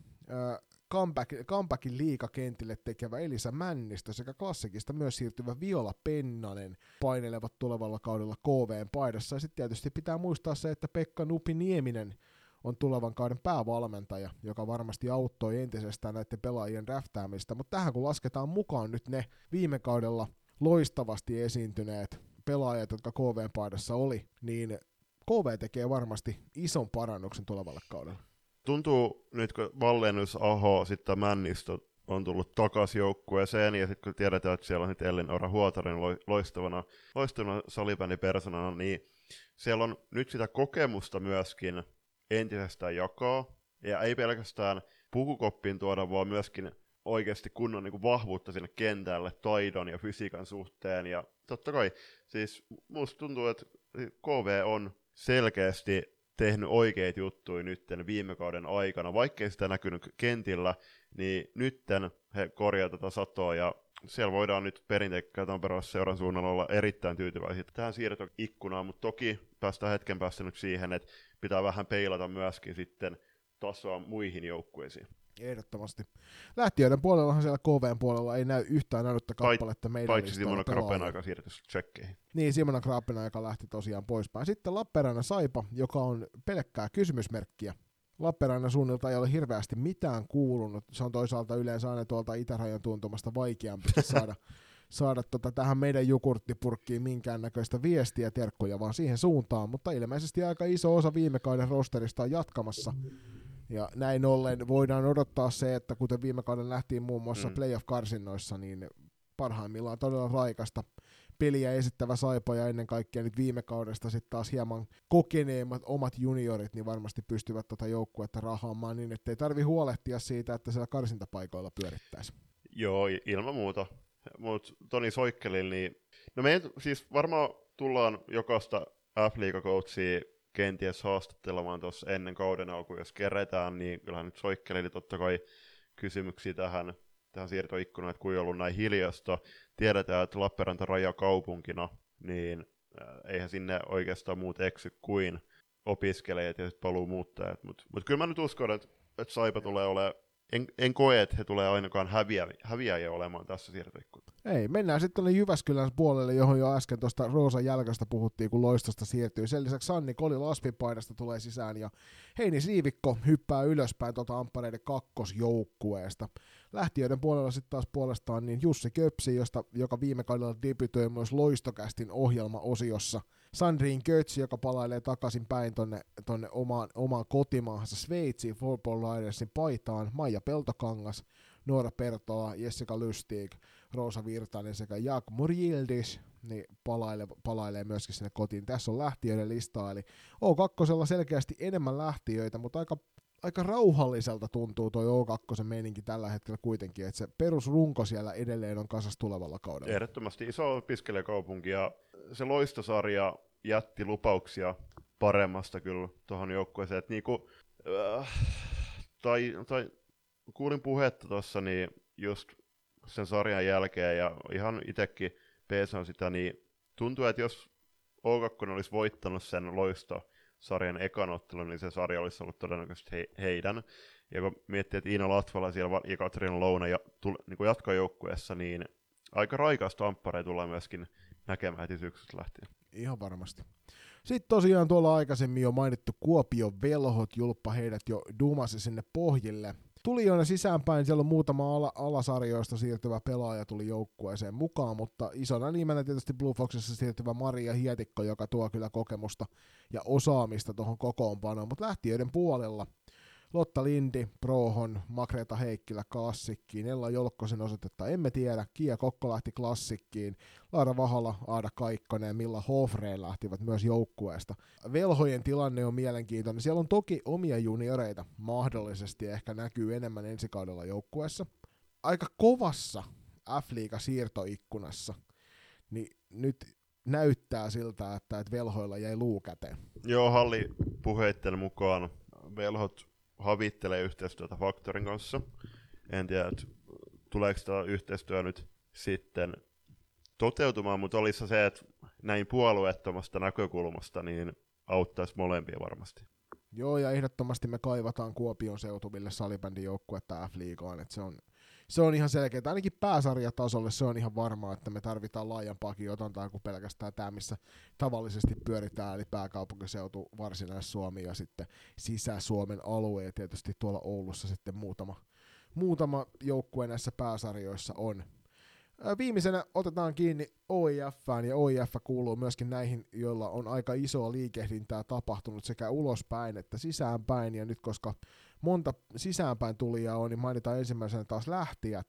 comeback, comebackin liikakentille tekevä Elisa Männistö sekä klassikista myös siirtyvä Viola Pennanen painelevat tulevalla kaudella KVn paidassa. Ja sitten tietysti pitää muistaa se, että Pekka Nupi-Nieminen on tulevan kauden päävalmentaja, joka varmasti auttoi entisestään näiden pelaajien räftäämistä, mutta tähän kun lasketaan mukaan nyt ne viime kaudella loistavasti esiintyneet pelaajat, jotka KVn paidassa oli, niin KV tekee varmasti ison parannuksen tulevalle kaudelle tuntuu nyt, kun Vallennus, Aho, sitten Männistö on tullut takaisin joukkueeseen, ja sitten kun tiedetään, että siellä on nyt Ellen Ora Huotarin loistavana, loistavana salibändipersonana, niin siellä on nyt sitä kokemusta myöskin entisestään jakaa, ja ei pelkästään pukukoppiin tuoda, vaan myöskin oikeasti kunnon niin kuin vahvuutta sinne kentälle taidon ja fysiikan suhteen. Ja totta kai, siis musta tuntuu, että KV on selkeästi tehnyt oikeita juttuja nytten viime kauden aikana, vaikkei sitä näkynyt kentillä, niin nytten he korjaa tätä satoa ja siellä voidaan nyt perinteikkaan Tampereen seuran suunnalla olla erittäin tyytyväisiä tähän siirtoikkunaan, mutta toki päästään hetken päästä nyt siihen, että pitää vähän peilata myöskin sitten tasoa muihin joukkueisiin. Ehdottomasti. Lähtiöiden puolellahan siellä KVn puolella ei näy yhtään ainutta kappaletta meidän Paitsi Simona Krapen aika siirretty tsekkeihin. Niin, Simona Krapen aika lähti tosiaan poispäin. Sitten Lappeenrannan Saipa, joka on pelkkää kysymysmerkkiä. Lappeenrannan suunnilta ei ole hirveästi mitään kuulunut. Se on toisaalta yleensä aina tuolta itärajan tuntumasta vaikeampi saada, saada tota tähän meidän jukurttipurkkiin minkäännäköistä viestiä terkkoja vaan siihen suuntaan, mutta ilmeisesti aika iso osa viime kauden rosterista on jatkamassa Ja näin ollen voidaan odottaa se, että kuten viime kauden nähtiin muun muassa Mm. playoff-karsinnoissa, niin parhaimmillaan todella raikasta peliä esittävä Saipa ja ennen kaikkea nyt viime kaudesta sitten taas hieman kokeneemmat omat juniorit, niin varmasti pystyvät tota joukkuetta rahaamaan niin, ettei tarvi huolehtia siitä, että siellä karsintapaikoilla pyörittäisi. Joo, ilman muuta. Mutta Toni Soikkelin, niin... No me siis varmaan tullaan jokaista f coachia kenties haastattelemaan tuossa ennen kauden alkuun, jos keretään, niin kyllähän nyt Soikkelille totta kai kysymyksiä tähän, tähän siirtoikkunaan, että kuin ollut näin hiljasta. Tiedetään, että Lappeenranta raja kaupunkina, niin äh, eihän sinne oikeastaan muut eksy kuin opiskelijat ja sitten paluu muuttajat. Mutta mut kyllä mä nyt uskon, että, että Saipa tulee olemaan en, en koe, että he tulee ainakaan häviä, häviäjiä olemaan tässä siirtoikkunassa. Ei, mennään sitten tuonne Jyväskylän puolelle, johon jo äsken tuosta Roosan jälkästä puhuttiin, kun loistosta siirtyy. Sen lisäksi Sanni Koli Laspinpaidasta tulee sisään ja Heini Siivikko hyppää ylöspäin tuota Amppareiden kakkosjoukkueesta. Lähtiöiden puolella sitten taas puolestaan niin Jussi Köpsi, josta, joka viime kaudella debytoi myös Loistokästin ohjelmaosiossa. Sandrine Götz, joka palailee takaisin päin tonne, tonne omaan, omaan kotimaahansa Sveitsiin Football Ridersin paitaan. Maija Peltokangas, Noora Pertola, Jessica Lustig, Roosa Virtanen sekä Jaak Murjildis niin palailee, palailee myöskin sinne kotiin. Tässä on lähtiöiden lista, eli O2 selkeästi enemmän lähtiöitä, mutta aika, aika rauhalliselta tuntuu toi O2 meininki tällä hetkellä kuitenkin, että se perusrunko siellä edelleen on kasas tulevalla kaudella. Ehdottomasti iso opiskelijakaupunki ja se loistosarja jätti lupauksia paremmasta kyllä tuohon joukkueeseen. Että niinku, äh, tai, tai kuulin puhetta tuossa niin just sen sarjan jälkeen ja ihan itsekin peesan sitä, niin tuntuu, että jos O2 olisi voittanut sen loistosarjan ekan ottelun, niin se sarja olisi ollut todennäköisesti he, heidän. Ja kun miettii, että Iina Latvala siellä ja Katriina Louna ja, tul, niin kuin jatkojoukkueessa, niin aika raikasta amppareja tullaan myöskin näkemään heti syksystä lähtien. Ihan varmasti. Sitten tosiaan tuolla aikaisemmin jo mainittu Kuopio Velhot julppa heidät jo duumasi sinne pohjille. Tulijoina sisäänpäin, siellä on muutama ala- alasarjoista siirtyvä pelaaja tuli joukkueeseen mukaan, mutta isona nimenä tietysti Blue Foxissa siirtyvä Maria Hietikko, joka tuo kyllä kokemusta ja osaamista tuohon kokoonpanoon, mutta lähtiöiden puolella Lotta Lindi, Prohon, Makreta Heikkilä klassikkiin, Ella Jolkkosen osoitetta emme tiedä, Kia Kokko lähti klassikkiin, Laara Vahala, Aada Kaikkonen ja Milla Hofreen lähtivät myös joukkueesta. Velhojen tilanne on mielenkiintoinen. Siellä on toki omia junioreita, mahdollisesti ehkä näkyy enemmän ensi kaudella joukkueessa. Aika kovassa F-liiga siirtoikkunassa, niin nyt näyttää siltä, että, että velhoilla jäi luu käteen. Joo, Halli puheitten mukaan velhot havittelee yhteistyötä Faktorin kanssa. En tiedä, tuleeko tämä yhteistyö nyt sitten toteutumaan, mutta olisi se, että näin puolueettomasta näkökulmasta niin auttaisi molempia varmasti. Joo, ja ehdottomasti me kaivataan Kuopion seutuville salibändin joukkuetta F-liigaan, että se on, se on ihan selkeä. Ainakin pääsarjatasolle se on ihan varmaa, että me tarvitaan laajempaakin otantaa kuin pelkästään tämä, missä tavallisesti pyöritään, eli pääkaupunkiseutu, Varsinais-Suomi ja sitten Sisä-Suomen alue, ja tietysti tuolla Oulussa sitten muutama, muutama joukkue näissä pääsarjoissa on. Viimeisenä otetaan kiinni OIFään, ja OIF kuuluu myöskin näihin, joilla on aika isoa liikehdintää tapahtunut sekä ulospäin että sisäänpäin, ja nyt koska monta sisäänpäin tulijaa on, niin mainitaan ensimmäisenä taas lähtijät.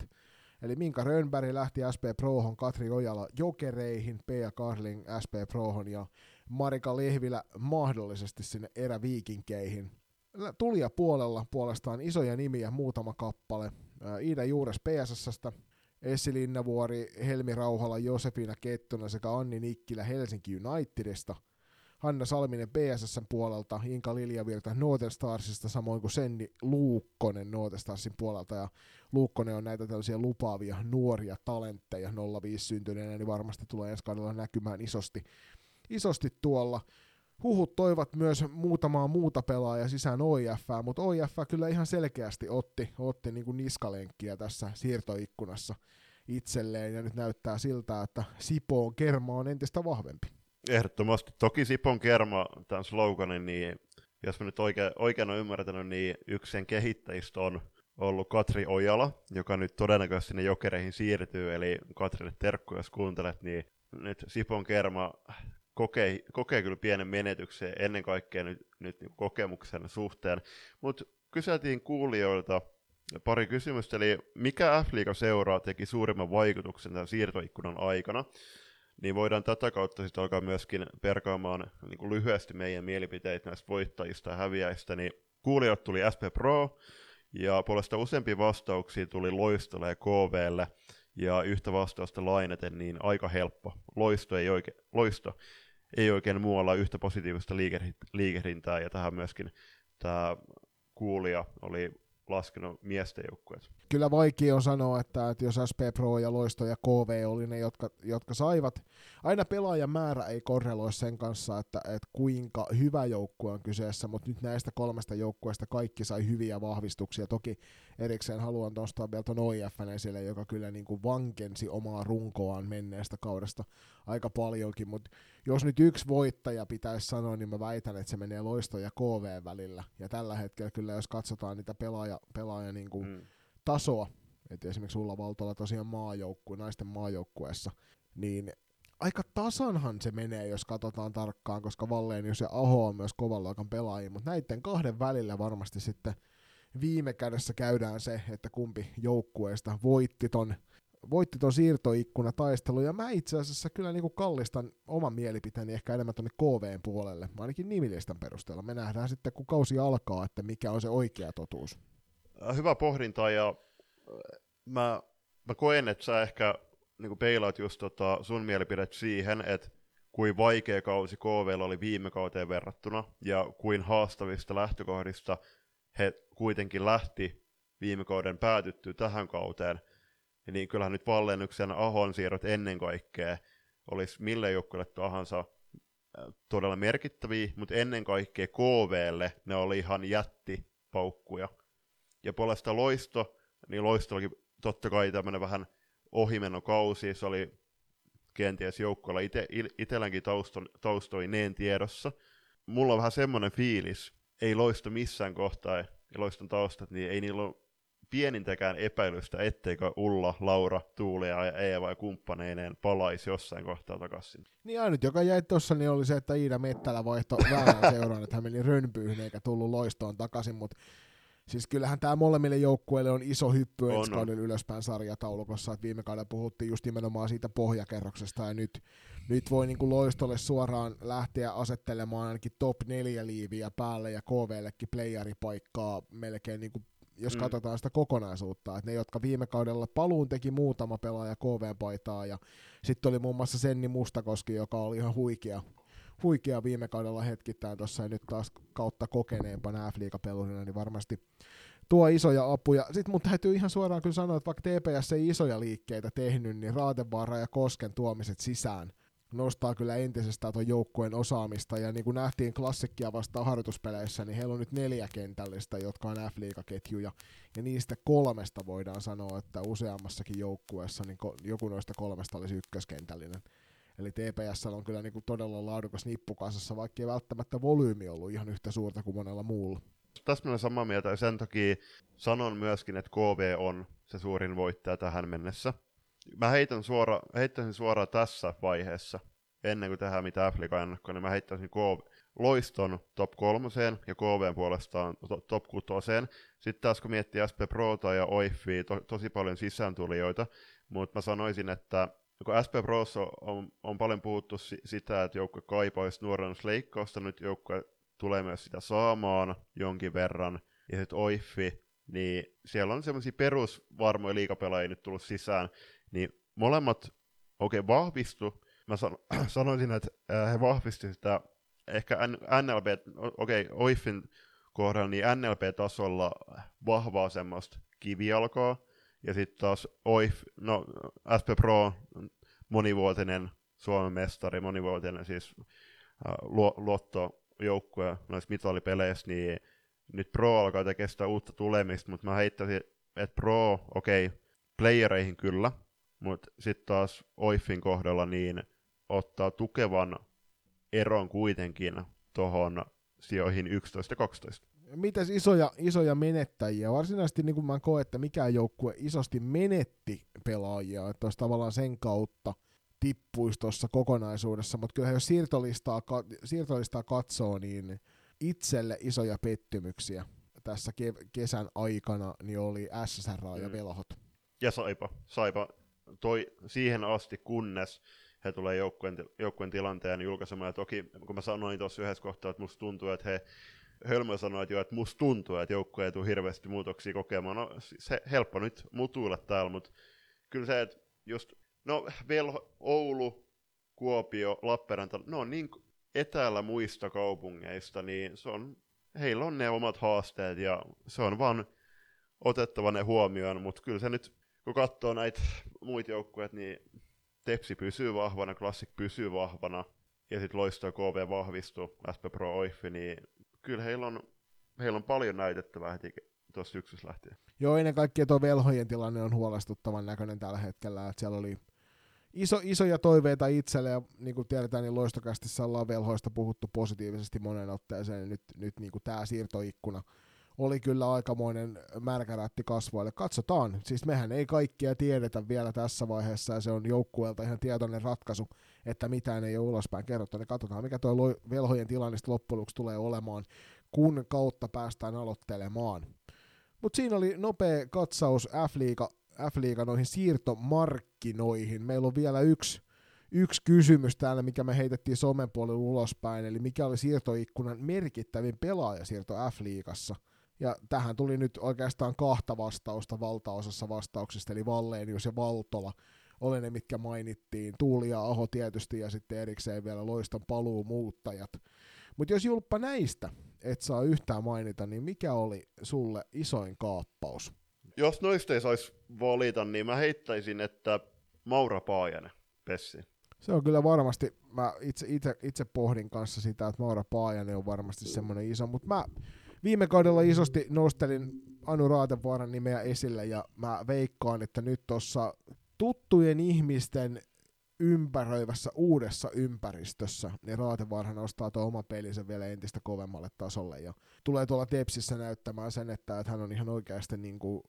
Eli Minka Rönnberg lähti SP Prohon, Katri Ojala Jokereihin, Pia Karling SP Prohon ja Marika Lehvilä mahdollisesti sinne eräviikinkeihin. Tulija puolella puolestaan isoja nimiä, muutama kappale. Iida Juures PSSstä, Essi Linnavuori, Helmi Rauhala, Josefina Kettunen sekä Anni Nikkilä Helsinki Unitedista. Hanna Salminen PSSn puolelta, Inka Liljavirta Northern Starsista, samoin kuin Senni Luukkonen Northern Starsin puolelta. Ja Luukkonen on näitä tällaisia lupaavia nuoria talentteja 05 syntyneenä, niin varmasti tulee ensi kaudella näkymään isosti, isosti tuolla. Huhut toivat myös muutamaa muuta pelaajaa sisään OIF, mutta OIF kyllä ihan selkeästi otti, otti niin kuin niskalenkkiä tässä siirtoikkunassa itselleen, ja nyt näyttää siltä, että Sipoon kerma on entistä vahvempi. Ehdottomasti. Toki Sipon kerma, tämän sloganin, niin jos mä nyt oikein, oikein olen ymmärtänyt, niin yksi sen kehittäjistä on ollut Katri Ojala, joka nyt todennäköisesti sinne jokereihin siirtyy, eli Katrille terkku, jos kuuntelet, niin nyt Sipon kerma kokee, kokee kyllä pienen menetyksen ennen kaikkea nyt, nyt niin kokemuksen suhteen. Mutta kyseltiin kuulijoilta pari kysymystä, eli mikä F-liiga seuraa teki suurimman vaikutuksen tämän siirtoikkunan aikana, niin voidaan tätä kautta sitten alkaa myöskin perkaamaan niin kuin lyhyesti meidän mielipiteitä näistä voittajista ja häviäjistä, niin kuulijoilta tuli SP Pro, ja puolesta useampia vastauksia tuli Loistolle ja KVlle, ja yhtä vastausta laineten, niin aika helppo. Loisto ei, oike, loisto ei oikein muualla yhtä positiivista liikehdintää, ja tähän myöskin tämä kuulija oli laskenut miesten joukkueet. Kyllä vaikea on sanoa, että, että jos SP Pro ja Loisto ja KV oli ne, jotka, jotka saivat, aina pelaajan määrä ei korreloi sen kanssa, että, että kuinka hyvä joukkue on kyseessä, mutta nyt näistä kolmesta joukkueesta kaikki sai hyviä vahvistuksia. Toki erikseen haluan nostaa vielä tuon OIFn esille, joka kyllä niin kuin vankensi omaa runkoaan menneestä kaudesta aika paljonkin, mutta jos nyt yksi voittaja pitäisi sanoa, niin mä väitän, että se menee Loisto ja KV välillä. Ja tällä hetkellä kyllä, jos katsotaan niitä pelaaja, pelaaja niin kuin mm. tasoa, että esimerkiksi Ulla Valtola tosiaan maajoukkue, naisten maajoukkueessa, niin aika tasanhan se menee, jos katsotaan tarkkaan, koska jos ja Aho on myös kovan luokan pelaajia, mutta näiden kahden välillä varmasti sitten viime kädessä käydään se, että kumpi joukkueesta voitti ton voitti tuon siirtoikkuna-taistelun, ja mä itse asiassa kyllä niin kuin kallistan oman mielipiteeni ehkä enemmän tuonne KVn puolelle, ainakin nimilistan perusteella. Me nähdään sitten, kun kausi alkaa, että mikä on se oikea totuus. Äh, hyvä pohdinta, ja äh, mä, mä koen, että sä ehkä niin kuin peilaat just tota sun mielipidet siihen, että kuin vaikea kausi KV oli viime kauteen verrattuna, ja kuin haastavista lähtökohdista he kuitenkin lähti viime kauden päätyttyä tähän kauteen, niin kyllähän nyt Vallennuksen Ahon siirrot ennen kaikkea olisi mille joukkueelle tahansa äh, todella merkittäviä, mutta ennen kaikkea KVlle ne oli ihan jättipaukkuja. Ja puolesta Loisto, niin Loisto oli totta kai tämmöinen vähän ohimenokausi, se oli kenties joukkueella ite, itselläänkin taustoineen tiedossa. Mulla on vähän semmoinen fiilis, ei Loisto missään kohtaa, ja Loiston taustat, niin ei niillä ole pienintäkään epäilystä, etteikö Ulla, Laura, Tuulia ja Eeva ja kumppaneineen palaisi jossain kohtaa takaisin. Niin ainut, joka jäi tuossa, niin oli se, että Iida Mettälä vaihto väärän seuraan, että hän meni rönpyyhyn eikä tullut loistoon takaisin, mutta Siis kyllähän tämä molemmille joukkueille on iso hyppy ensi kauden ylöspäin sarjataulukossa, että viime kaudella puhuttiin just nimenomaan siitä pohjakerroksesta, ja nyt, nyt voi niinku loistolle suoraan lähteä asettelemaan ainakin top 4 liiviä päälle ja KVllekin playeripaikkaa melkein niinku jos mm. katsotaan sitä kokonaisuutta, että ne, jotka viime kaudella paluun teki muutama pelaaja KV-paitaa, ja sitten oli muun muassa Senni Mustakoski, joka oli ihan huikea, huikea viime kaudella hetkittäin tuossa, ja nyt taas kautta kokeneempana f pelurina niin varmasti tuo isoja apuja. Sitten mun täytyy ihan suoraan kyllä sanoa, että vaikka TPS ei isoja liikkeitä tehnyt, niin Raatevaara ja Kosken tuomiset sisään – nostaa kyllä entisestään tuon joukkueen osaamista, ja niin kuin nähtiin klassikkia vastaan harjoituspeleissä, niin heillä on nyt neljä kentällistä, jotka on F-liigaketjuja, ja niistä kolmesta voidaan sanoa, että useammassakin joukkueessa niin joku noista kolmesta olisi ykköskentällinen. Eli TPS on kyllä niin kuin todella laadukas nippukasassa, vaikka ei välttämättä volyymi ollut ihan yhtä suurta kuin monella muulla. Tässä olen samaa mieltä, ja sen takia sanon myöskin, että KV on se suurin voittaja tähän mennessä mä heitän suora, heittäisin suoraan tässä vaiheessa, ennen kuin tehdään mitä Afrikan ennakkoa, niin mä heittäisin KV, Loiston top kolmoseen ja KV puolestaan to, top kutoseen. Sitten taas kun miettii SP Prota ja OIFia, to, tosi paljon sisääntulijoita, mutta mä sanoisin, että kun SP Prossa on, on paljon puhuttu si- sitä, että joukkue kaipaisi nuorennusleikkausta, nyt joukkue tulee myös sitä saamaan jonkin verran, ja sitten OIFi, niin siellä on semmoisia perusvarmoja liikapelaajia nyt tullut sisään, niin molemmat okei okay, vahvistu. Mä san, sanoisin, että äh, he vahvistivat sitä ehkä NLB, okei, okay, OIFin kohdalla, niin NLP-tasolla vahvaa semmoista kivijalkaa, ja sitten taas OIF, no SP Pro, monivuotinen Suomen mestari, monivuotinen siis äh, luottojoukkue noissa mitalipeleissä, niin nyt Pro alkaa tekemään sitä uutta tulemista, mutta mä heittäisin, että Pro, okei, okay, playereihin kyllä, mutta sitten taas Oifin kohdalla niin ottaa tukevan eron kuitenkin tuohon sijoihin 11 ja 12. Mitäs isoja, isoja menettäjiä? Varsinaisesti niin kuin mä koen, että mikään joukkue isosti menetti pelaajia, että olisi tavallaan sen kautta tippuisi tuossa kokonaisuudessa, mutta kyllähän jos siirtolistaa, siirtolistaa katsoo, niin itselle isoja pettymyksiä tässä ke- kesän aikana niin oli SSR mm. ja Velhot. Ja Saipa. Saipa toi siihen asti, kunnes he tulee joukkueen, joukkueen tilanteen julkaisemaan. Ja toki, kun mä sanoin tuossa yhdessä kohtaa, että musta tuntuu, että he Hölmö sanoi, että, jo, että musta tuntuu, että joukkue ei tule hirveästi muutoksia kokemaan. No, se helppo nyt mutuilla täällä, mutta kyllä se, että just, no Velho, Oulu, Kuopio, Lappeenranta, ne on niin etäällä muista kaupungeista, niin se on, heillä on ne omat haasteet ja se on vaan otettava ne huomioon, mutta kyllä se nyt, kun katsoo näitä muita joukkueita, niin Tepsi pysyy vahvana, Classic pysyy vahvana, ja sitten Loisto KV vahvistuu, SP Pro Oiffi, niin kyllä heillä on, heillä on paljon näytettävää heti tuossa syksyssä lähtien. Joo, ennen kaikkea tuo velhojen tilanne on huolestuttavan näköinen tällä hetkellä, että siellä oli iso, isoja toiveita itselle, ja niin kuin tiedetään, niin loistokästissä ollaan velhoista puhuttu positiivisesti monen otteeseen, niin nyt, nyt niin kuin tämä siirtoikkuna oli kyllä aikamoinen märkärätti kasvoille. Katsotaan, siis mehän ei kaikkia tiedetä vielä tässä vaiheessa, ja se on joukkueelta ihan tietoinen ratkaisu, että mitään ei ole ulospäin kerrottu. Niin katsotaan, mikä tuo velhojen tilanne loppujen tulee olemaan, kun kautta päästään aloittelemaan. Mutta siinä oli nopea katsaus F-liiga, F-liiga noihin siirtomarkkinoihin. Meillä on vielä yksi, yksi kysymys täällä, mikä me heitettiin somen puolella ulospäin, eli mikä oli siirtoikkunan merkittävin pelaajasiirto F-liigassa. Ja tähän tuli nyt oikeastaan kahta vastausta valtaosassa vastauksista, eli Valleenius ja Valtola oli ne, mitkä mainittiin. Tuuli ja Aho tietysti, ja sitten erikseen vielä Loiston paluumuuttajat. Mutta jos Julppa näistä et saa yhtään mainita, niin mikä oli sulle isoin kaappaus? Jos noista ei saisi valita, niin mä heittäisin, että Maura Paajanen, Pessi. Se on kyllä varmasti, mä itse, itse, itse pohdin kanssa sitä, että Maura Paajanen on varmasti semmoinen iso, mutta mä viime kaudella isosti nostelin Anu Raatevaaran nimeä esille ja mä veikkaan, että nyt tuossa tuttujen ihmisten ympäröivässä uudessa ympäristössä, niin Raatevaarha nostaa tuon oman pelinsä vielä entistä kovemmalle tasolle ja tulee tuolla Tepsissä näyttämään sen, että, että hän on ihan oikeasti niin kuin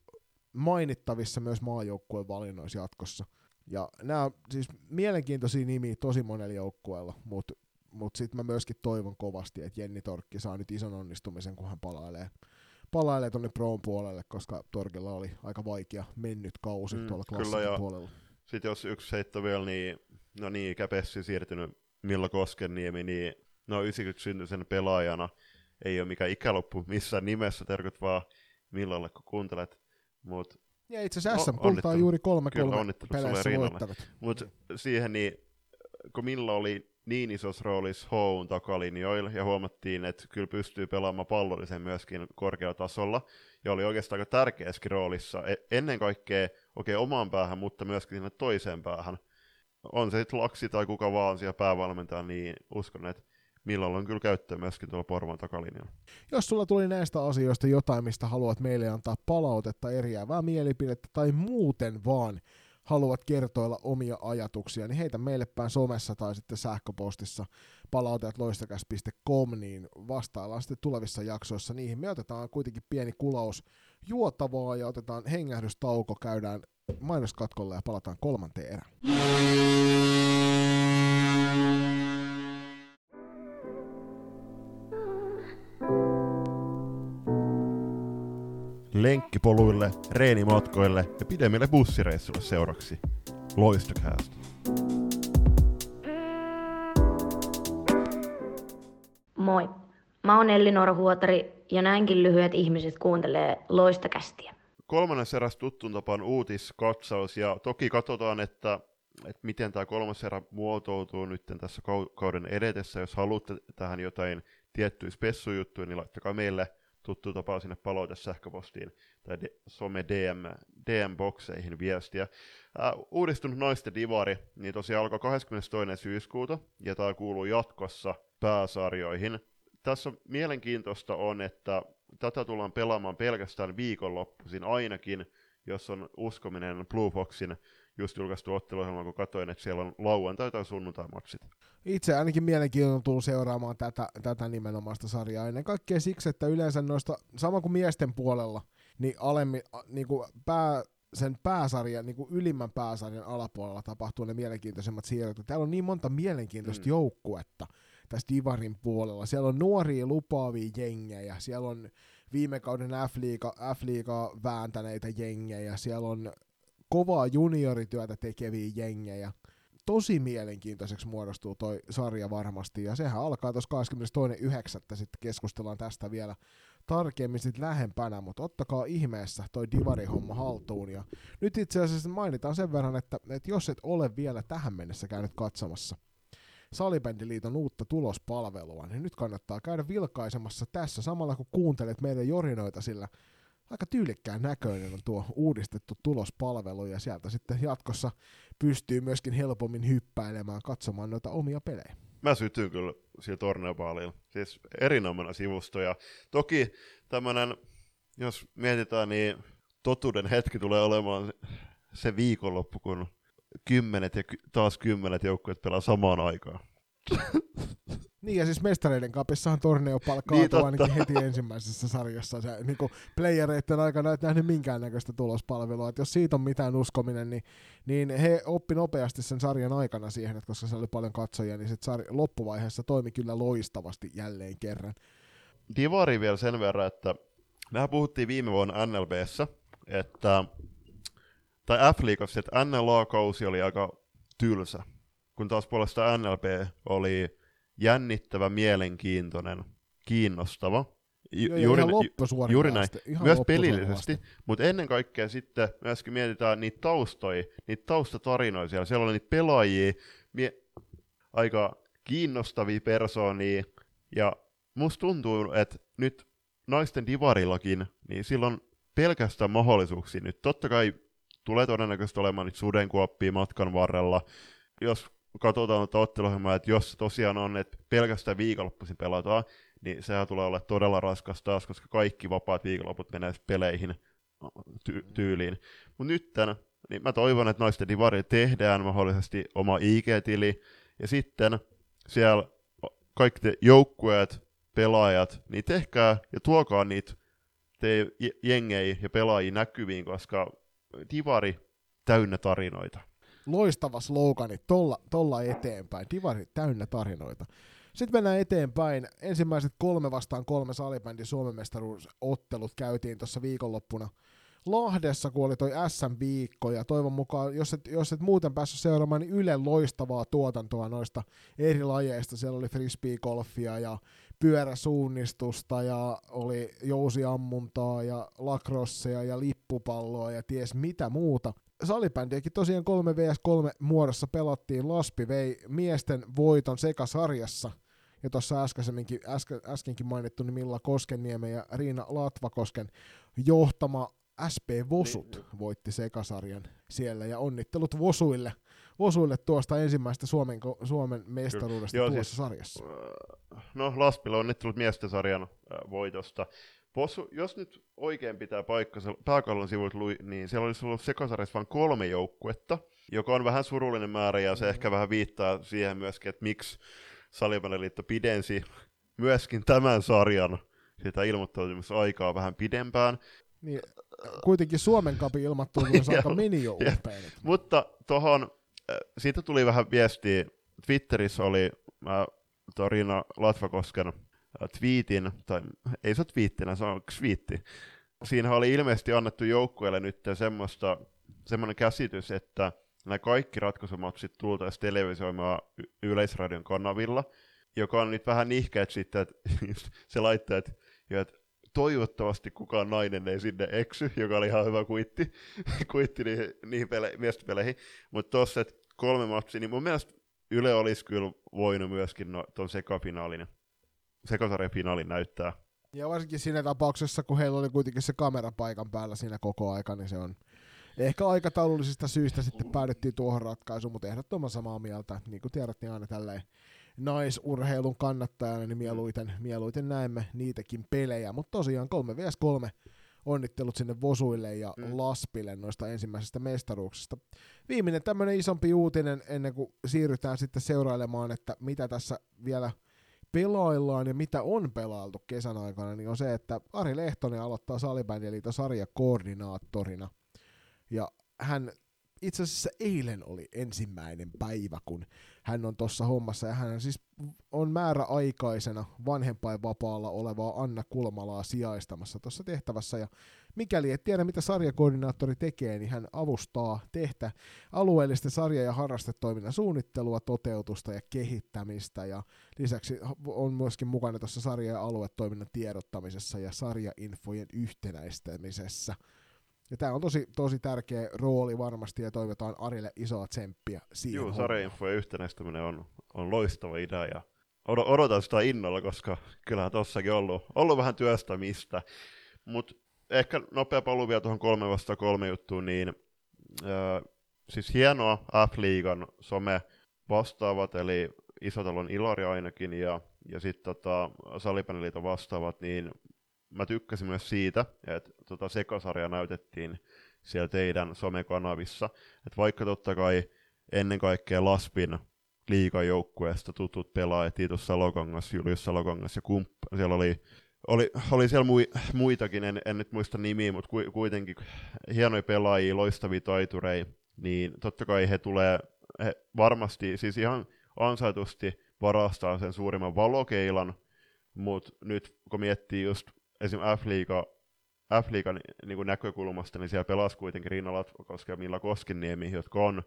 mainittavissa myös maajoukkueen valinnoissa jatkossa. Ja nämä on siis mielenkiintoisia nimiä tosi monella joukkueella, mutta mut sitten mä myöskin toivon kovasti, että Jenni Torkki saa nyt ison onnistumisen, kun hän palailee, palailee tuonne Proon puolelle, koska Torkilla oli aika vaikea mennyt kausi mm, tuolla klassikin puolella. Sitten jos yksi heitto vielä, niin no niin, Käpessi siirtynyt Milla Koskenniemi, niin no 90 syntyisen pelaajana ei ole mikään ikäloppu missään nimessä, terkut vaan Millalle kun kuuntelet. Mut, ja itse asiassa SM on juuri kolme kolme peleissä voittanut. Mutta siihen niin, kun Milla oli niin isossa roolissa Houn takalinjoilla, ja huomattiin, että kyllä pystyy pelaamaan pallollisen myöskin korkealla tasolla, ja oli oikeastaan aika tärkeässäkin roolissa, e- ennen kaikkea okei okay, omaan päähän, mutta myöskin sinne toiseen päähän. On se sitten Laksi tai kuka vaan siellä päävalmentaja, niin uskon, että milloin on kyllä käyttöä myöskin tuolla Porvoon takalinjalla. Jos sulla tuli näistä asioista jotain, mistä haluat meille antaa palautetta, eriävää mielipidettä tai muuten vaan haluat kertoilla omia ajatuksia, niin heitä meille päin somessa tai sitten sähköpostissa palautajat loistakäs.com, niin vastaillaan sitten tulevissa jaksoissa niihin. Me otetaan kuitenkin pieni kulaus juotavaa ja otetaan hengähdystauko, käydään mainoskatkolle ja palataan kolmanteen erään. Lenkkipoluille, reenimatkoille ja pidemmille bussireissuille seuraksi. Loistokäästä. Moi. Mä oon Elli Huotari ja näinkin lyhyet ihmiset kuuntelee loistakästiä. Kolmannes eräs tuttuun tapaan uutiskatsaus ja toki katsotaan, että, että miten tämä kolmas erä muotoutuu nyt tässä kauden edetessä. Jos haluatte tähän jotain tiettyjä spessujuttuja, niin laittakaa meille tuttu tapa sinne palaute sähköpostiin tai some DM, DM-bokseihin viestiä. Uh, uudistunut naisten divari, niin tosiaan alkoi 22. syyskuuta, ja tämä kuuluu jatkossa pääsarjoihin. Tässä mielenkiintoista on, että tätä tullaan pelaamaan pelkästään viikonloppuisin ainakin, jos on uskominen Blue Foxin just julkaistu otteluohjelma, kun katsoin, että siellä on lauantai- tai sunnuntai-matsit. Itse ainakin mielenkiintoinen tullut seuraamaan tätä, tätä nimenomaista sarjaa ennen kaikkea siksi, että yleensä noista, sama kuin miesten puolella, niin, alemmi, niin kuin pää, sen pääsarjan, niin kuin ylimmän pääsarjan alapuolella tapahtuu ne mielenkiintoisemmat siirrot. Täällä on niin monta mielenkiintoista mm. joukkuetta tässä Divarin puolella. Siellä on nuoria lupaavia jengejä, siellä on viime kauden F-liiga, F-liigaa vääntäneitä jengejä, siellä on kovaa juniorityötä tekeviä jengejä. Tosi mielenkiintoiseksi muodostuu toi sarja varmasti, ja sehän alkaa tuossa 22.9. sitten keskustellaan tästä vielä tarkemmin sit lähempänä, mutta ottakaa ihmeessä toi Divari-homma haltuun. Ja nyt itse asiassa mainitaan sen verran, että, että jos et ole vielä tähän mennessä käynyt katsomassa Salibändiliiton uutta tulospalvelua, niin nyt kannattaa käydä vilkaisemassa tässä samalla kun kuuntelet meidän jorinoita, sillä aika tyylikkään näköinen on tuo uudistettu tulospalvelu ja sieltä sitten jatkossa pystyy myöskin helpommin hyppäilemään katsomaan noita omia pelejä. Mä sytyn kyllä sillä torneopaalilla. Siis erinomainen sivusto ja toki tämmönen, jos mietitään, niin totuuden hetki tulee olemaan se viikonloppu, kun kymmenet ja taas kymmenet joukkueet pelaa samaan aikaan. Niin ja siis mestareiden kapissahan torneo palkkaa niin, ainakin heti ensimmäisessä sarjassa. Se, niin kuin playereiden aikana et nähnyt minkäännäköistä tulospalvelua. Et jos siitä on mitään uskominen, niin, niin he oppi nopeasti sen sarjan aikana siihen, että koska se oli paljon katsojia, niin sit sarja, loppuvaiheessa toimi kyllä loistavasti jälleen kerran. Divari vielä sen verran, että mehän puhuttiin viime vuonna NLBssä, että tai F-liigassa, että NLA-kausi oli aika tylsä, kun taas puolestaan NLP oli jännittävä, mielenkiintoinen, kiinnostava. Ju- Joo, juuri, ihan juuri näin, ihan myös pelillisesti, mutta ennen kaikkea sitten myöskin mietitään niitä taustoja, niitä taustatarinoja siellä. Siellä oli niitä pelaajia, mie- aika kiinnostavia persoonia, ja musta tuntuu, että nyt naisten divarillakin, niin silloin pelkästään mahdollisuuksia nyt. Totta kai tulee todennäköisesti olemaan nyt sudenkuoppia matkan varrella. Jos katsotaan tuota otteluohjelmaa, että jos tosiaan on, että pelkästään viikonloppuisin pelataan, niin sehän tulee olla todella raskas taas, koska kaikki vapaat viikonloput menee peleihin ty- tyyliin. Mutta nyt tämän, niin mä toivon, että naisten divari tehdään mahdollisesti oma IG-tili, ja sitten siellä kaikki te joukkueet, pelaajat, niin tehkää ja tuokaa niitä te jengejä ja pelaajia näkyviin, koska divari täynnä tarinoita. Loistava slogani, tolla, tolla eteenpäin. Divari täynnä tarinoita. Sitten mennään eteenpäin. Ensimmäiset kolme vastaan kolme salibändin Suomen mestaruusottelut käytiin tuossa viikonloppuna Lahdessa, kun oli toi SM-viikko, ja toivon mukaan, jos et, jos et muuten päässyt seuraamaan, niin Yle loistavaa tuotantoa noista eri lajeista. Siellä oli frisbee-golfia ja pyöräsuunnistusta ja oli jousiammuntaa ja lakrosseja ja lippupalloa ja ties mitä muuta. Salibändiäkin tosiaan 3 vs 3 muodossa pelattiin. Laspi vei miesten voiton sekasarjassa. Ja tuossa äskenkin, äsken, äskenkin mainittu niin Milla Koskenniemen ja Riina Latvakosken johtama SP Vosut niin, voitti sekasarjan siellä ja onnittelut Vosuille – Vosuille tuosta ensimmäistä Suomen, Suomen mestaruudesta Joo, tuossa siis, sarjassa. Äh, no, Laspilla onnittelut miesten sarjan äh, voitosta. Vosu, jos nyt oikein pitää paikkansa, pääkallon sivut lui, niin siellä olisi ollut sekasarjassa vain kolme joukkuetta, joka on vähän surullinen määrä, ja se mm. ehkä vähän viittaa siihen myöskin, että miksi Salivaneliitto pidensi myöskin tämän sarjan sitä ilmoittautumisaikaa vähän pidempään. Niin, kuitenkin Suomen kapi ilmoittautumis aika mini Mutta tuohon siitä tuli vähän viestiä. Twitterissä oli mä Torina Latvakosken twiitin, tai ei se ole twiittinä, se on twiitti. Siinä oli ilmeisesti annettu joukkueelle nyt semmoista, semmoinen käsitys, että nämä kaikki ratkaisumatsit tultaisiin televisioimaan y- Yleisradion kanavilla, joka on nyt vähän nihkeet sitten, että se laittaa, että, että toivottavasti kukaan nainen ei sinne eksy, joka oli ihan hyvä kuitti, kuitti niihin, niihin pele- miestopeleihin. Mutta tuossa, kolme matsia, niin mun mielestä Yle olisi kyllä voinut myöskin no, tuon sekafinaalin, sekasarjan finaalin näyttää. Ja varsinkin siinä tapauksessa, kun heillä oli kuitenkin se kamera paikan päällä siinä koko aika, niin se on ehkä aikataulullisista syistä sitten päädyttiin tuohon ratkaisuun, mutta ehdottoman samaa mieltä. Niin kuin tiedät, niin aina tälleen naisurheilun kannattajana, niin mieluiten, mieluiten näemme niitäkin pelejä. Mutta tosiaan 3 vs 3 onnittelut sinne Vosuille ja mm. Laspille noista ensimmäisestä mestaruuksista. Viimeinen tämmöinen isompi uutinen ennen kuin siirrytään sitten seurailemaan, että mitä tässä vielä pelaillaan ja mitä on pelailtu kesän aikana, niin on se, että Ari Lehtonen aloittaa Salibändiliiton sarjakoordinaattorina. Ja hän itse asiassa eilen oli ensimmäinen päivä, kun hän on tuossa hommassa, ja hän siis on määräaikaisena vanhempainvapaalla olevaa Anna Kulmalaa sijaistamassa tuossa tehtävässä, ja mikäli et tiedä, mitä sarjakoordinaattori tekee, niin hän avustaa tehtä alueellisten sarja- ja harrastetoiminnan suunnittelua, toteutusta ja kehittämistä, ja lisäksi on myöskin mukana tuossa sarja- ja aluetoiminnan tiedottamisessa ja sarjainfojen yhtenäistämisessä. Ja tämä on tosi, tosi tärkeä rooli varmasti ja toivotaan Arille isoa tsemppiä siihen Joo, sarjainfojen yhtenäistäminen on, on loistava idea ja od- odotan sitä innolla, koska kyllähän tossakin ollut, ollut vähän työstämistä. Mutta ehkä nopea paluu vielä tuohon kolme vasta kolme juttuun, niin äh, siis hienoa F-liigan some vastaavat, eli Isotalon Ilari ainakin, ja, ja sitten tota, Salipaneliiton vastaavat, niin mä tykkäsin myös siitä, että tota sekasarja näytettiin siellä teidän somekanavissa. Että vaikka totta kai ennen kaikkea Laspin liikajoukkueesta tutut pelaajat, Tiitus Salokangas, Julius Salokangas ja kumppa, siellä oli, oli, oli siellä mui, muitakin, en, en nyt muista nimiä, mutta ku, kuitenkin hienoja pelaajia, loistavia taitureja, niin totta kai he tulee he varmasti, siis ihan ansaitusti varastaa sen suurimman valokeilan, mutta nyt kun miettii just esim. F-liiga, F-liigan niin näkökulmasta, niin siellä pelasi kuitenkin Riina Latvakoski ja Milla Koskiniemi, jotka on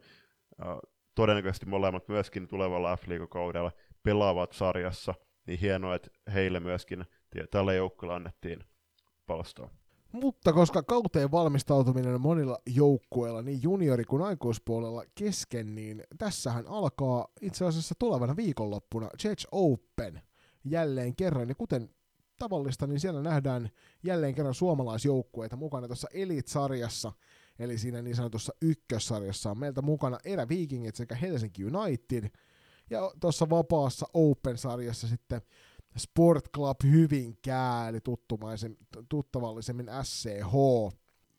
äh, todennäköisesti molemmat myöskin tulevalla F-liigakaudella pelaavat sarjassa, niin hienoa, että heille myöskin tällä joukkueella annettiin palstaa. Mutta koska kauteen valmistautuminen on monilla joukkueilla, niin juniori- kuin aikuispuolella kesken, niin tässähän alkaa itse asiassa tulevana viikonloppuna Judge Open jälleen kerran. Ja kuten tavallista, niin siellä nähdään jälleen kerran suomalaisjoukkueita mukana tuossa Elite-sarjassa, eli siinä niin sanotussa ykkössarjassa on meiltä mukana Eräviikingit sekä Helsinki United, ja tuossa vapaassa Open-sarjassa sitten Sport Club Hyvinkää, eli tuttavallisemmin SCH.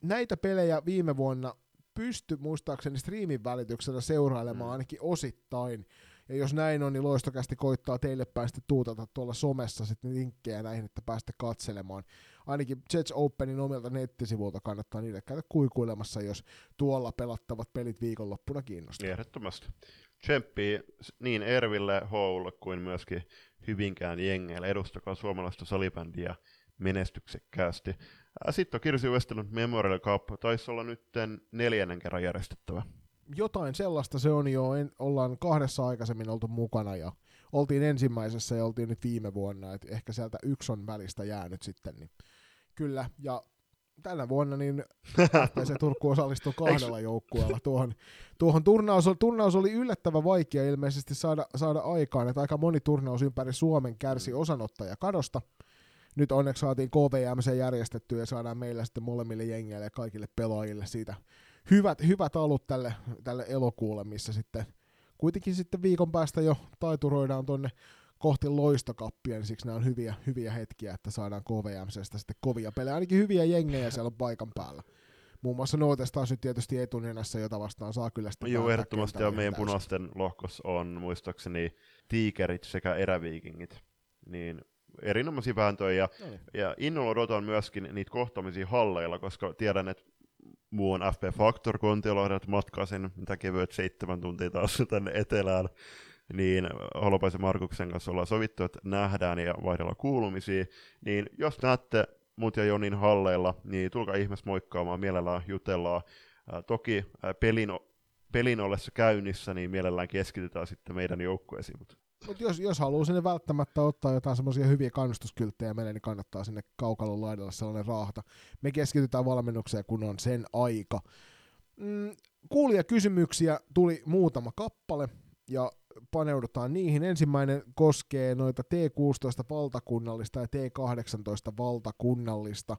Näitä pelejä viime vuonna pysty muistaakseni striimin välityksellä seurailemaan mm. ainakin osittain, ja jos näin on, niin loistokästi koittaa teille päästä tuutata tuolla somessa sitten linkkejä näihin, että päästä katselemaan. Ainakin Jets Openin omilta nettisivuilta kannattaa niille käydä kuikuilemassa, jos tuolla pelattavat pelit viikonloppuna kiinnostaa. Ehdottomasti. Tsemppi niin Erville, Houlle kuin myöskin Hyvinkään jengeille. Edustakaa suomalaista salibändiä menestyksekkäästi. Sitten on Kirsi Westelund Memorial Cup. Taisi olla nyt neljännen kerran järjestettävä jotain sellaista se on jo, en, ollaan kahdessa aikaisemmin oltu mukana ja oltiin ensimmäisessä ja oltiin nyt viime vuonna, että ehkä sieltä yksi on välistä jäänyt sitten, niin kyllä, ja tänä vuonna niin se Turku osallistui kahdella joukkueella tuohon, tuohon turnaus, turnaus oli yllättävän vaikea ilmeisesti saada, saada aikaan, että aika moni turnaus ympäri Suomen kärsi osanottaja kadosta, nyt onneksi saatiin KVMC järjestettyä ja saadaan meillä sitten molemmille jengeille ja kaikille pelaajille siitä hyvät, hyvät alut tälle, tälle elokuulle, missä sitten kuitenkin sitten viikon päästä jo taituroidaan tonne kohti loistokappia, niin siksi nämä on hyviä, hyviä hetkiä, että saadaan KVMCstä sitten kovia pelejä, ainakin hyviä jengejä siellä on paikan päällä. Muun muassa Nootes taas nyt tietysti etunenässä, jota vastaan saa kyllä sitten Joo, ehdottomasti ja meidän täysin. punaisten lohkossa on muistaakseni tiikerit sekä eräviikingit. Niin erinomaisia vääntöjä ja, no niin. ja innolla odotan myöskin niitä kohtaamisia halleilla, koska tiedän, että muun FP Factor Kontiolahdelta matkasin, mitä kevyet seitsemän tuntia taas tänne etelään, niin Holopaisen Markuksen kanssa ollaan sovittu, että nähdään ja vaihdellaan kuulumisia, niin jos näette mut ja Jonin halleilla, niin tulkaa ihmeessä moikkaamaan, mielellään jutellaan. Toki ää, pelin, pelin ollessa käynnissä, niin mielellään keskitytään sitten meidän joukkueisiin, mutta Mut jos, jos haluaa sinne välttämättä ottaa jotain semmoisia hyviä kannustuskylttejä meille, niin kannattaa sinne kaukalon laidalle sellainen raahata. Me keskitytään valmennukseen, kun on sen aika. Mm, kuulia kysymyksiä tuli muutama kappale, ja paneudutaan niihin. Ensimmäinen koskee noita T16 valtakunnallista ja T18 valtakunnallista.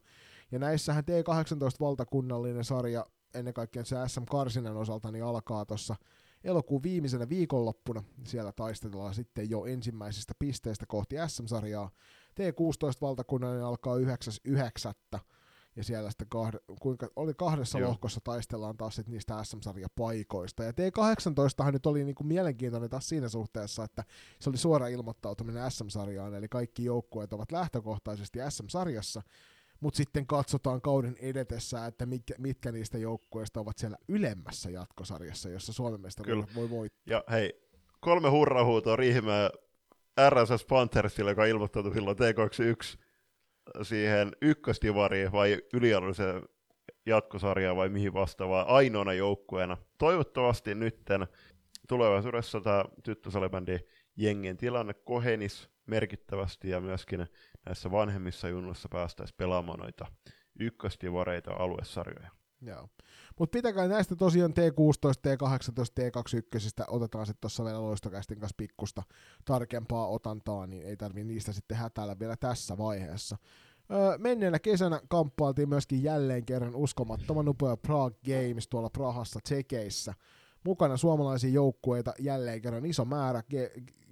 Ja näissähän T18 valtakunnallinen sarja ennen kaikkea se SM Karsinan osalta niin alkaa tuossa elokuun viimeisenä viikonloppuna. Siellä taistellaan sitten jo ensimmäisestä pisteestä kohti SM-sarjaa. T16 valtakunnallinen alkaa 9.9. Ja siellä sitten kahde, kuinka, oli kahdessa Joo. lohkossa taistellaan taas sit niistä SM-sarjapaikoista. Ja T18 nyt oli niinku mielenkiintoinen taas siinä suhteessa, että se oli suora ilmoittautuminen SM-sarjaan, eli kaikki joukkueet ovat lähtökohtaisesti SM-sarjassa, mutta sitten katsotaan kauden edetessä, että mitkä, mitkä niistä joukkueista ovat siellä ylemmässä jatkosarjassa, jossa Suomen mestaruudet voi voittaa. Ja hei, kolme hurrahuutoa Riihimäen RSS Panthersille, joka ilmoittautui silloin T21 siihen ykköstivariin vai yliarvoiseen jatkosarjaan vai mihin vastaavaan ainoana joukkueena. Toivottavasti nytten tulevaisuudessa tämä tyttösalibändi jengien tilanne kohenis merkittävästi ja myöskin näissä vanhemmissa junnoissa päästäisiin pelaamaan noita ykköstivareita aluesarjoja. Joo. Mutta pitäkää näistä tosiaan T16, T18, T21, otetaan sitten tuossa vielä loistokästin kanssa pikkusta tarkempaa otantaa, niin ei tarvi niistä sitten hätäillä vielä tässä vaiheessa. Öö, menneenä kesänä kamppailtiin myöskin jälleen kerran uskomattoman upea Prague Games tuolla Prahassa Tsekeissä. Mukana suomalaisia joukkueita jälleen kerran iso määrä.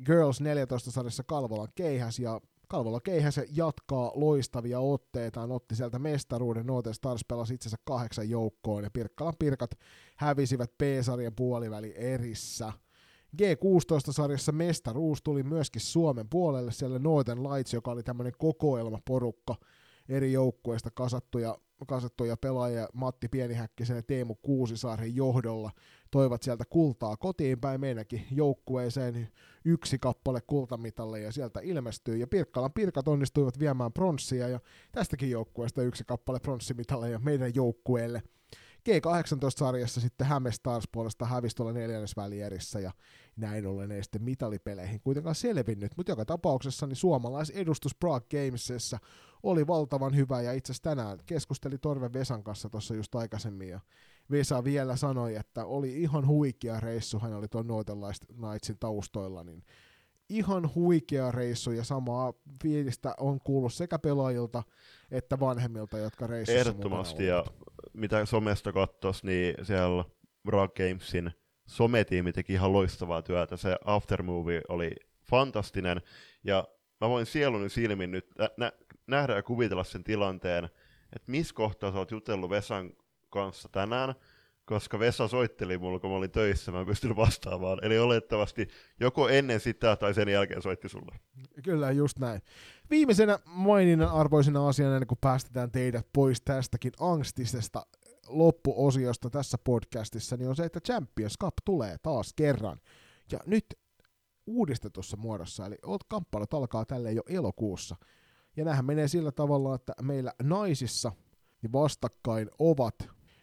Girls 14 sarjassa Kalvolan keihäs ja Kalvola Keihäs jatkaa loistavia otteita, otti sieltä mestaruuden, Northern Stars pelasi itsensä kahdeksan joukkoon ja Pirkkalan Pirkat hävisivät P-sarjan puoliväli erissä. G16-sarjassa mestaruus tuli myöskin Suomen puolelle, siellä Northern Lights, joka oli tämmöinen kokoelmaporukka eri joukkueista kasattuja, kasattuja pelaajia Matti Pienihäkkisen ja Teemu Kuusisaaren johdolla toivat sieltä kultaa kotiin päin meidänkin joukkueeseen yksi kappale kultamitalle ja sieltä ilmestyy. Ja Pirkkalan Pirkat onnistuivat viemään pronssia ja tästäkin joukkueesta yksi kappale pronssimitalle ja meidän joukkueelle. G18-sarjassa sitten Häme Stars puolesta hävisi tuolla neljännesvälierissä ja näin ollen ei sitten mitalipeleihin kuitenkaan selvinnyt, mutta joka tapauksessa niin suomalaisedustus Prague Gamesissa oli valtavan hyvä ja itse asiassa tänään keskusteli Torve Vesan kanssa tuossa just aikaisemmin ja Vesa vielä sanoi, että oli ihan huikea reissu, hän oli tuon Northern Knightsin taustoilla, niin ihan huikea reissu ja samaa fiilistä on kuullut sekä pelaajilta että vanhemmilta, jotka reissussa Ehdottomasti, ja mitä somesta kattos, niin siellä Rock Gamesin sometiimi teki ihan loistavaa työtä. Se aftermovie oli fantastinen, ja mä voin sieluni silmin nyt nä- nähdä ja kuvitella sen tilanteen, että missä kohtaa sä oot jutellut Vesan kanssa tänään, koska Vesa soitteli mulle, kun mä olin töissä, mä en pystynyt vastaamaan. Eli olettavasti joko ennen sitä tai sen jälkeen soitti sulle. Kyllä, just näin. Viimeisenä maininnan arvoisena asiana, kuin päästetään teidät pois tästäkin angstisesta loppuosiosta tässä podcastissa, niin on se, että Champions Cup tulee taas kerran. Ja nyt uudistetussa muodossa, eli kamppailut alkaa tälle jo elokuussa. Ja nämähän menee sillä tavalla, että meillä naisissa vastakkain ovat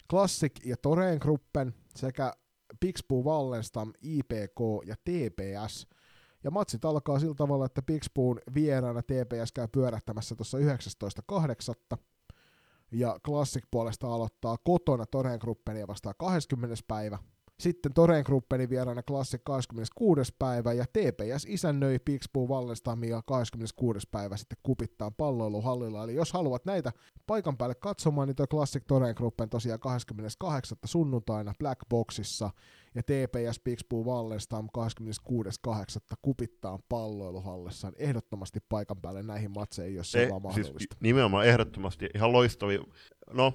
Classic ja Torengruppen sekä Pixbu Wallenstam, IPK ja TPS. Ja matsit alkaa sillä tavalla, että Pixbuun vieraana TPS käy pyörähtämässä tuossa 19.8. Ja Classic puolesta aloittaa kotona Torengruppenia vastaan 20. päivä. Sitten Toreen Gruppenin vieraana Classic 26. päivä ja TPS isännöi Pixbu Wallenstamia 26. päivä sitten kupittaan palloiluhallilla. Eli jos haluat näitä paikan päälle katsomaan, niin tuo Classic Toreen Gruppen tosiaan 28. sunnuntaina Black Boxissa ja TPS Pixbu Wallenstam 26.8. kupittaan palloiluhallissa. Ehdottomasti paikan päälle näihin matseihin, jos se on siis mahdollista. Siis nimenomaan ehdottomasti ihan loistavia. No,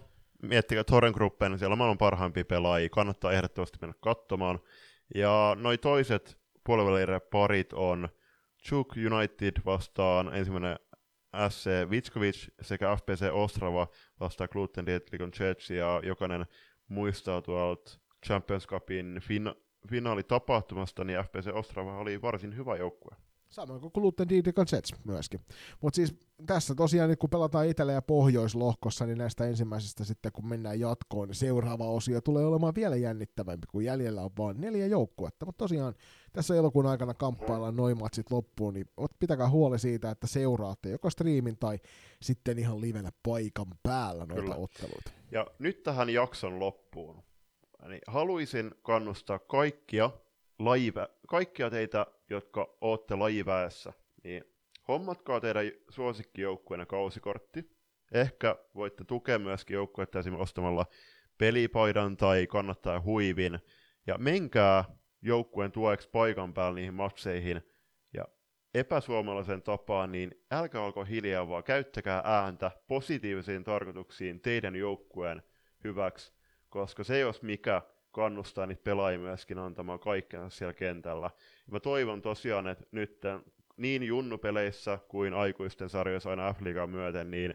miettikää Torren Gruppen, niin siellä on maailman parhaimpia pelaajia, kannattaa ehdottomasti mennä katsomaan. Ja noi toiset parit on Chuk United vastaan ensimmäinen SC Vitskovic sekä FPC Ostrava vastaan Gluten Dietlikon Church, ja jokainen muistaa tuolta Champions Cupin fina- finaalitapahtumasta, niin FPC Ostrava oli varsin hyvä joukkue. Samoin kuin Gluten Didikan Jets myöskin. Mutta siis tässä tosiaan nyt kun pelataan Etelä- ja Pohjoislohkossa, niin näistä ensimmäisestä sitten kun mennään jatkoon, niin seuraava osio tulee olemaan vielä jännittävämpi, kun jäljellä on vain neljä joukkuetta. Mutta tosiaan tässä elokuun aikana kamppaillaan noin matsit loppuun, niin pitäkää huoli siitä, että seuraatte joko striimin tai sitten ihan livenä paikan päällä noita Kyllä. otteluita. Ja nyt tähän jakson loppuun. Niin haluaisin kannustaa kaikkia lajive, kaikkia teitä, jotka ootte lajiväessä, niin hommatkaa teidän suosikkijoukkueena kausikortti. Ehkä voitte tukea myöskin joukkuetta esimerkiksi ostamalla pelipaidan tai kannattaa huivin. Ja menkää joukkueen tueksi paikan päällä niihin matseihin. Ja epäsuomalaisen tapaan, niin älkää olko hiljaa, vaan käyttäkää ääntä positiivisiin tarkoituksiin teidän joukkueen hyväksi, koska se jos mikä kannustaa niitä pelaajia myöskin antamaan kaikkensa siellä kentällä. Ja mä toivon tosiaan, että nyt niin junnupeleissä kuin aikuisten sarjoissa aina f myöten, niin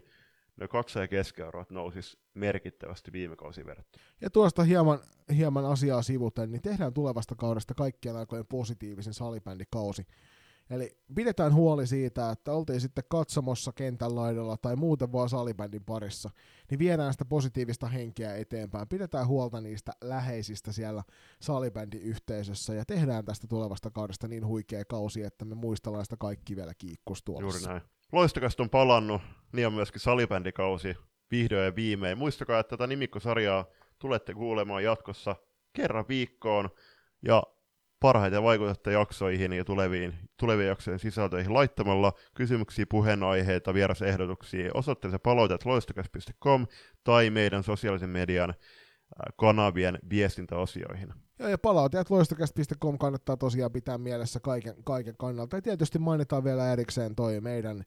ne katsoja keskiarvot nousis merkittävästi viime kausi verrattuna. Ja tuosta hieman, hieman asiaa sivuten, niin tehdään tulevasta kaudesta kaikkien aikojen positiivisen salibändikausi. Eli pidetään huoli siitä, että oltiin sitten katsomossa kentän laidalla tai muuten vaan salibändin parissa, niin viedään sitä positiivista henkeä eteenpäin. Pidetään huolta niistä läheisistä siellä salibändiyhteisössä ja tehdään tästä tulevasta kaudesta niin huikea kausi, että me muistellaan sitä kaikki vielä kiikkustuolassa. Juuri näin. Loistokasta on palannut, niin on myöskin salibändikausi vihdoin ja viimein. Muistakaa, että tätä nimikkosarjaa tulette kuulemaan jatkossa kerran viikkoon, ja parhaiten vaikutatte jaksoihin ja tuleviin, tulevien jaksojen sisältöihin laittamalla kysymyksiä, puheenaiheita, vierasehdotuksia osoitteeseen palautet loistokas.com tai meidän sosiaalisen median kanavien viestintäosioihin. Joo, ja palautajat loistokäst.com kannattaa tosiaan pitää mielessä kaiken, kaiken kannalta. Ja tietysti mainitaan vielä erikseen toi meidän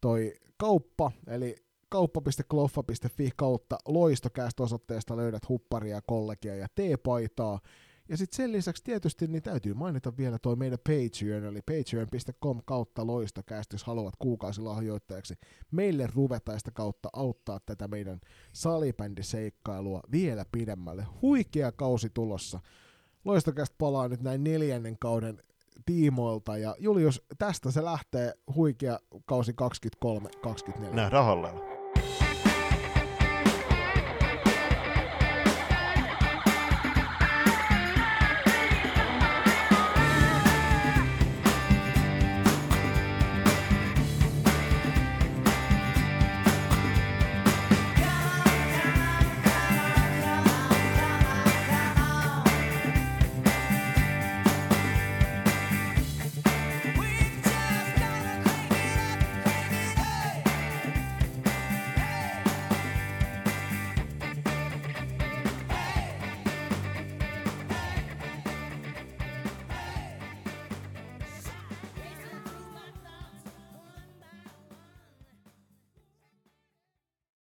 toi kauppa, eli kauppa.kloffa.fi kautta loistokäst osoitteesta löydät hupparia, kollegia ja teepaitaa. Ja sitten sen lisäksi tietysti niin täytyy mainita vielä toi meidän Patreon, eli patreon.com kautta loistokäst, jos haluat kuukausilahjoittajaksi meille ruveta ja sitä kautta auttaa tätä meidän salibändiseikkailua vielä pidemmälle. Huikea kausi tulossa. Loistokäst palaa nyt näin neljännen kauden tiimoilta, ja Julius, tästä se lähtee huikea kausi 23-24. Nähdään hallella.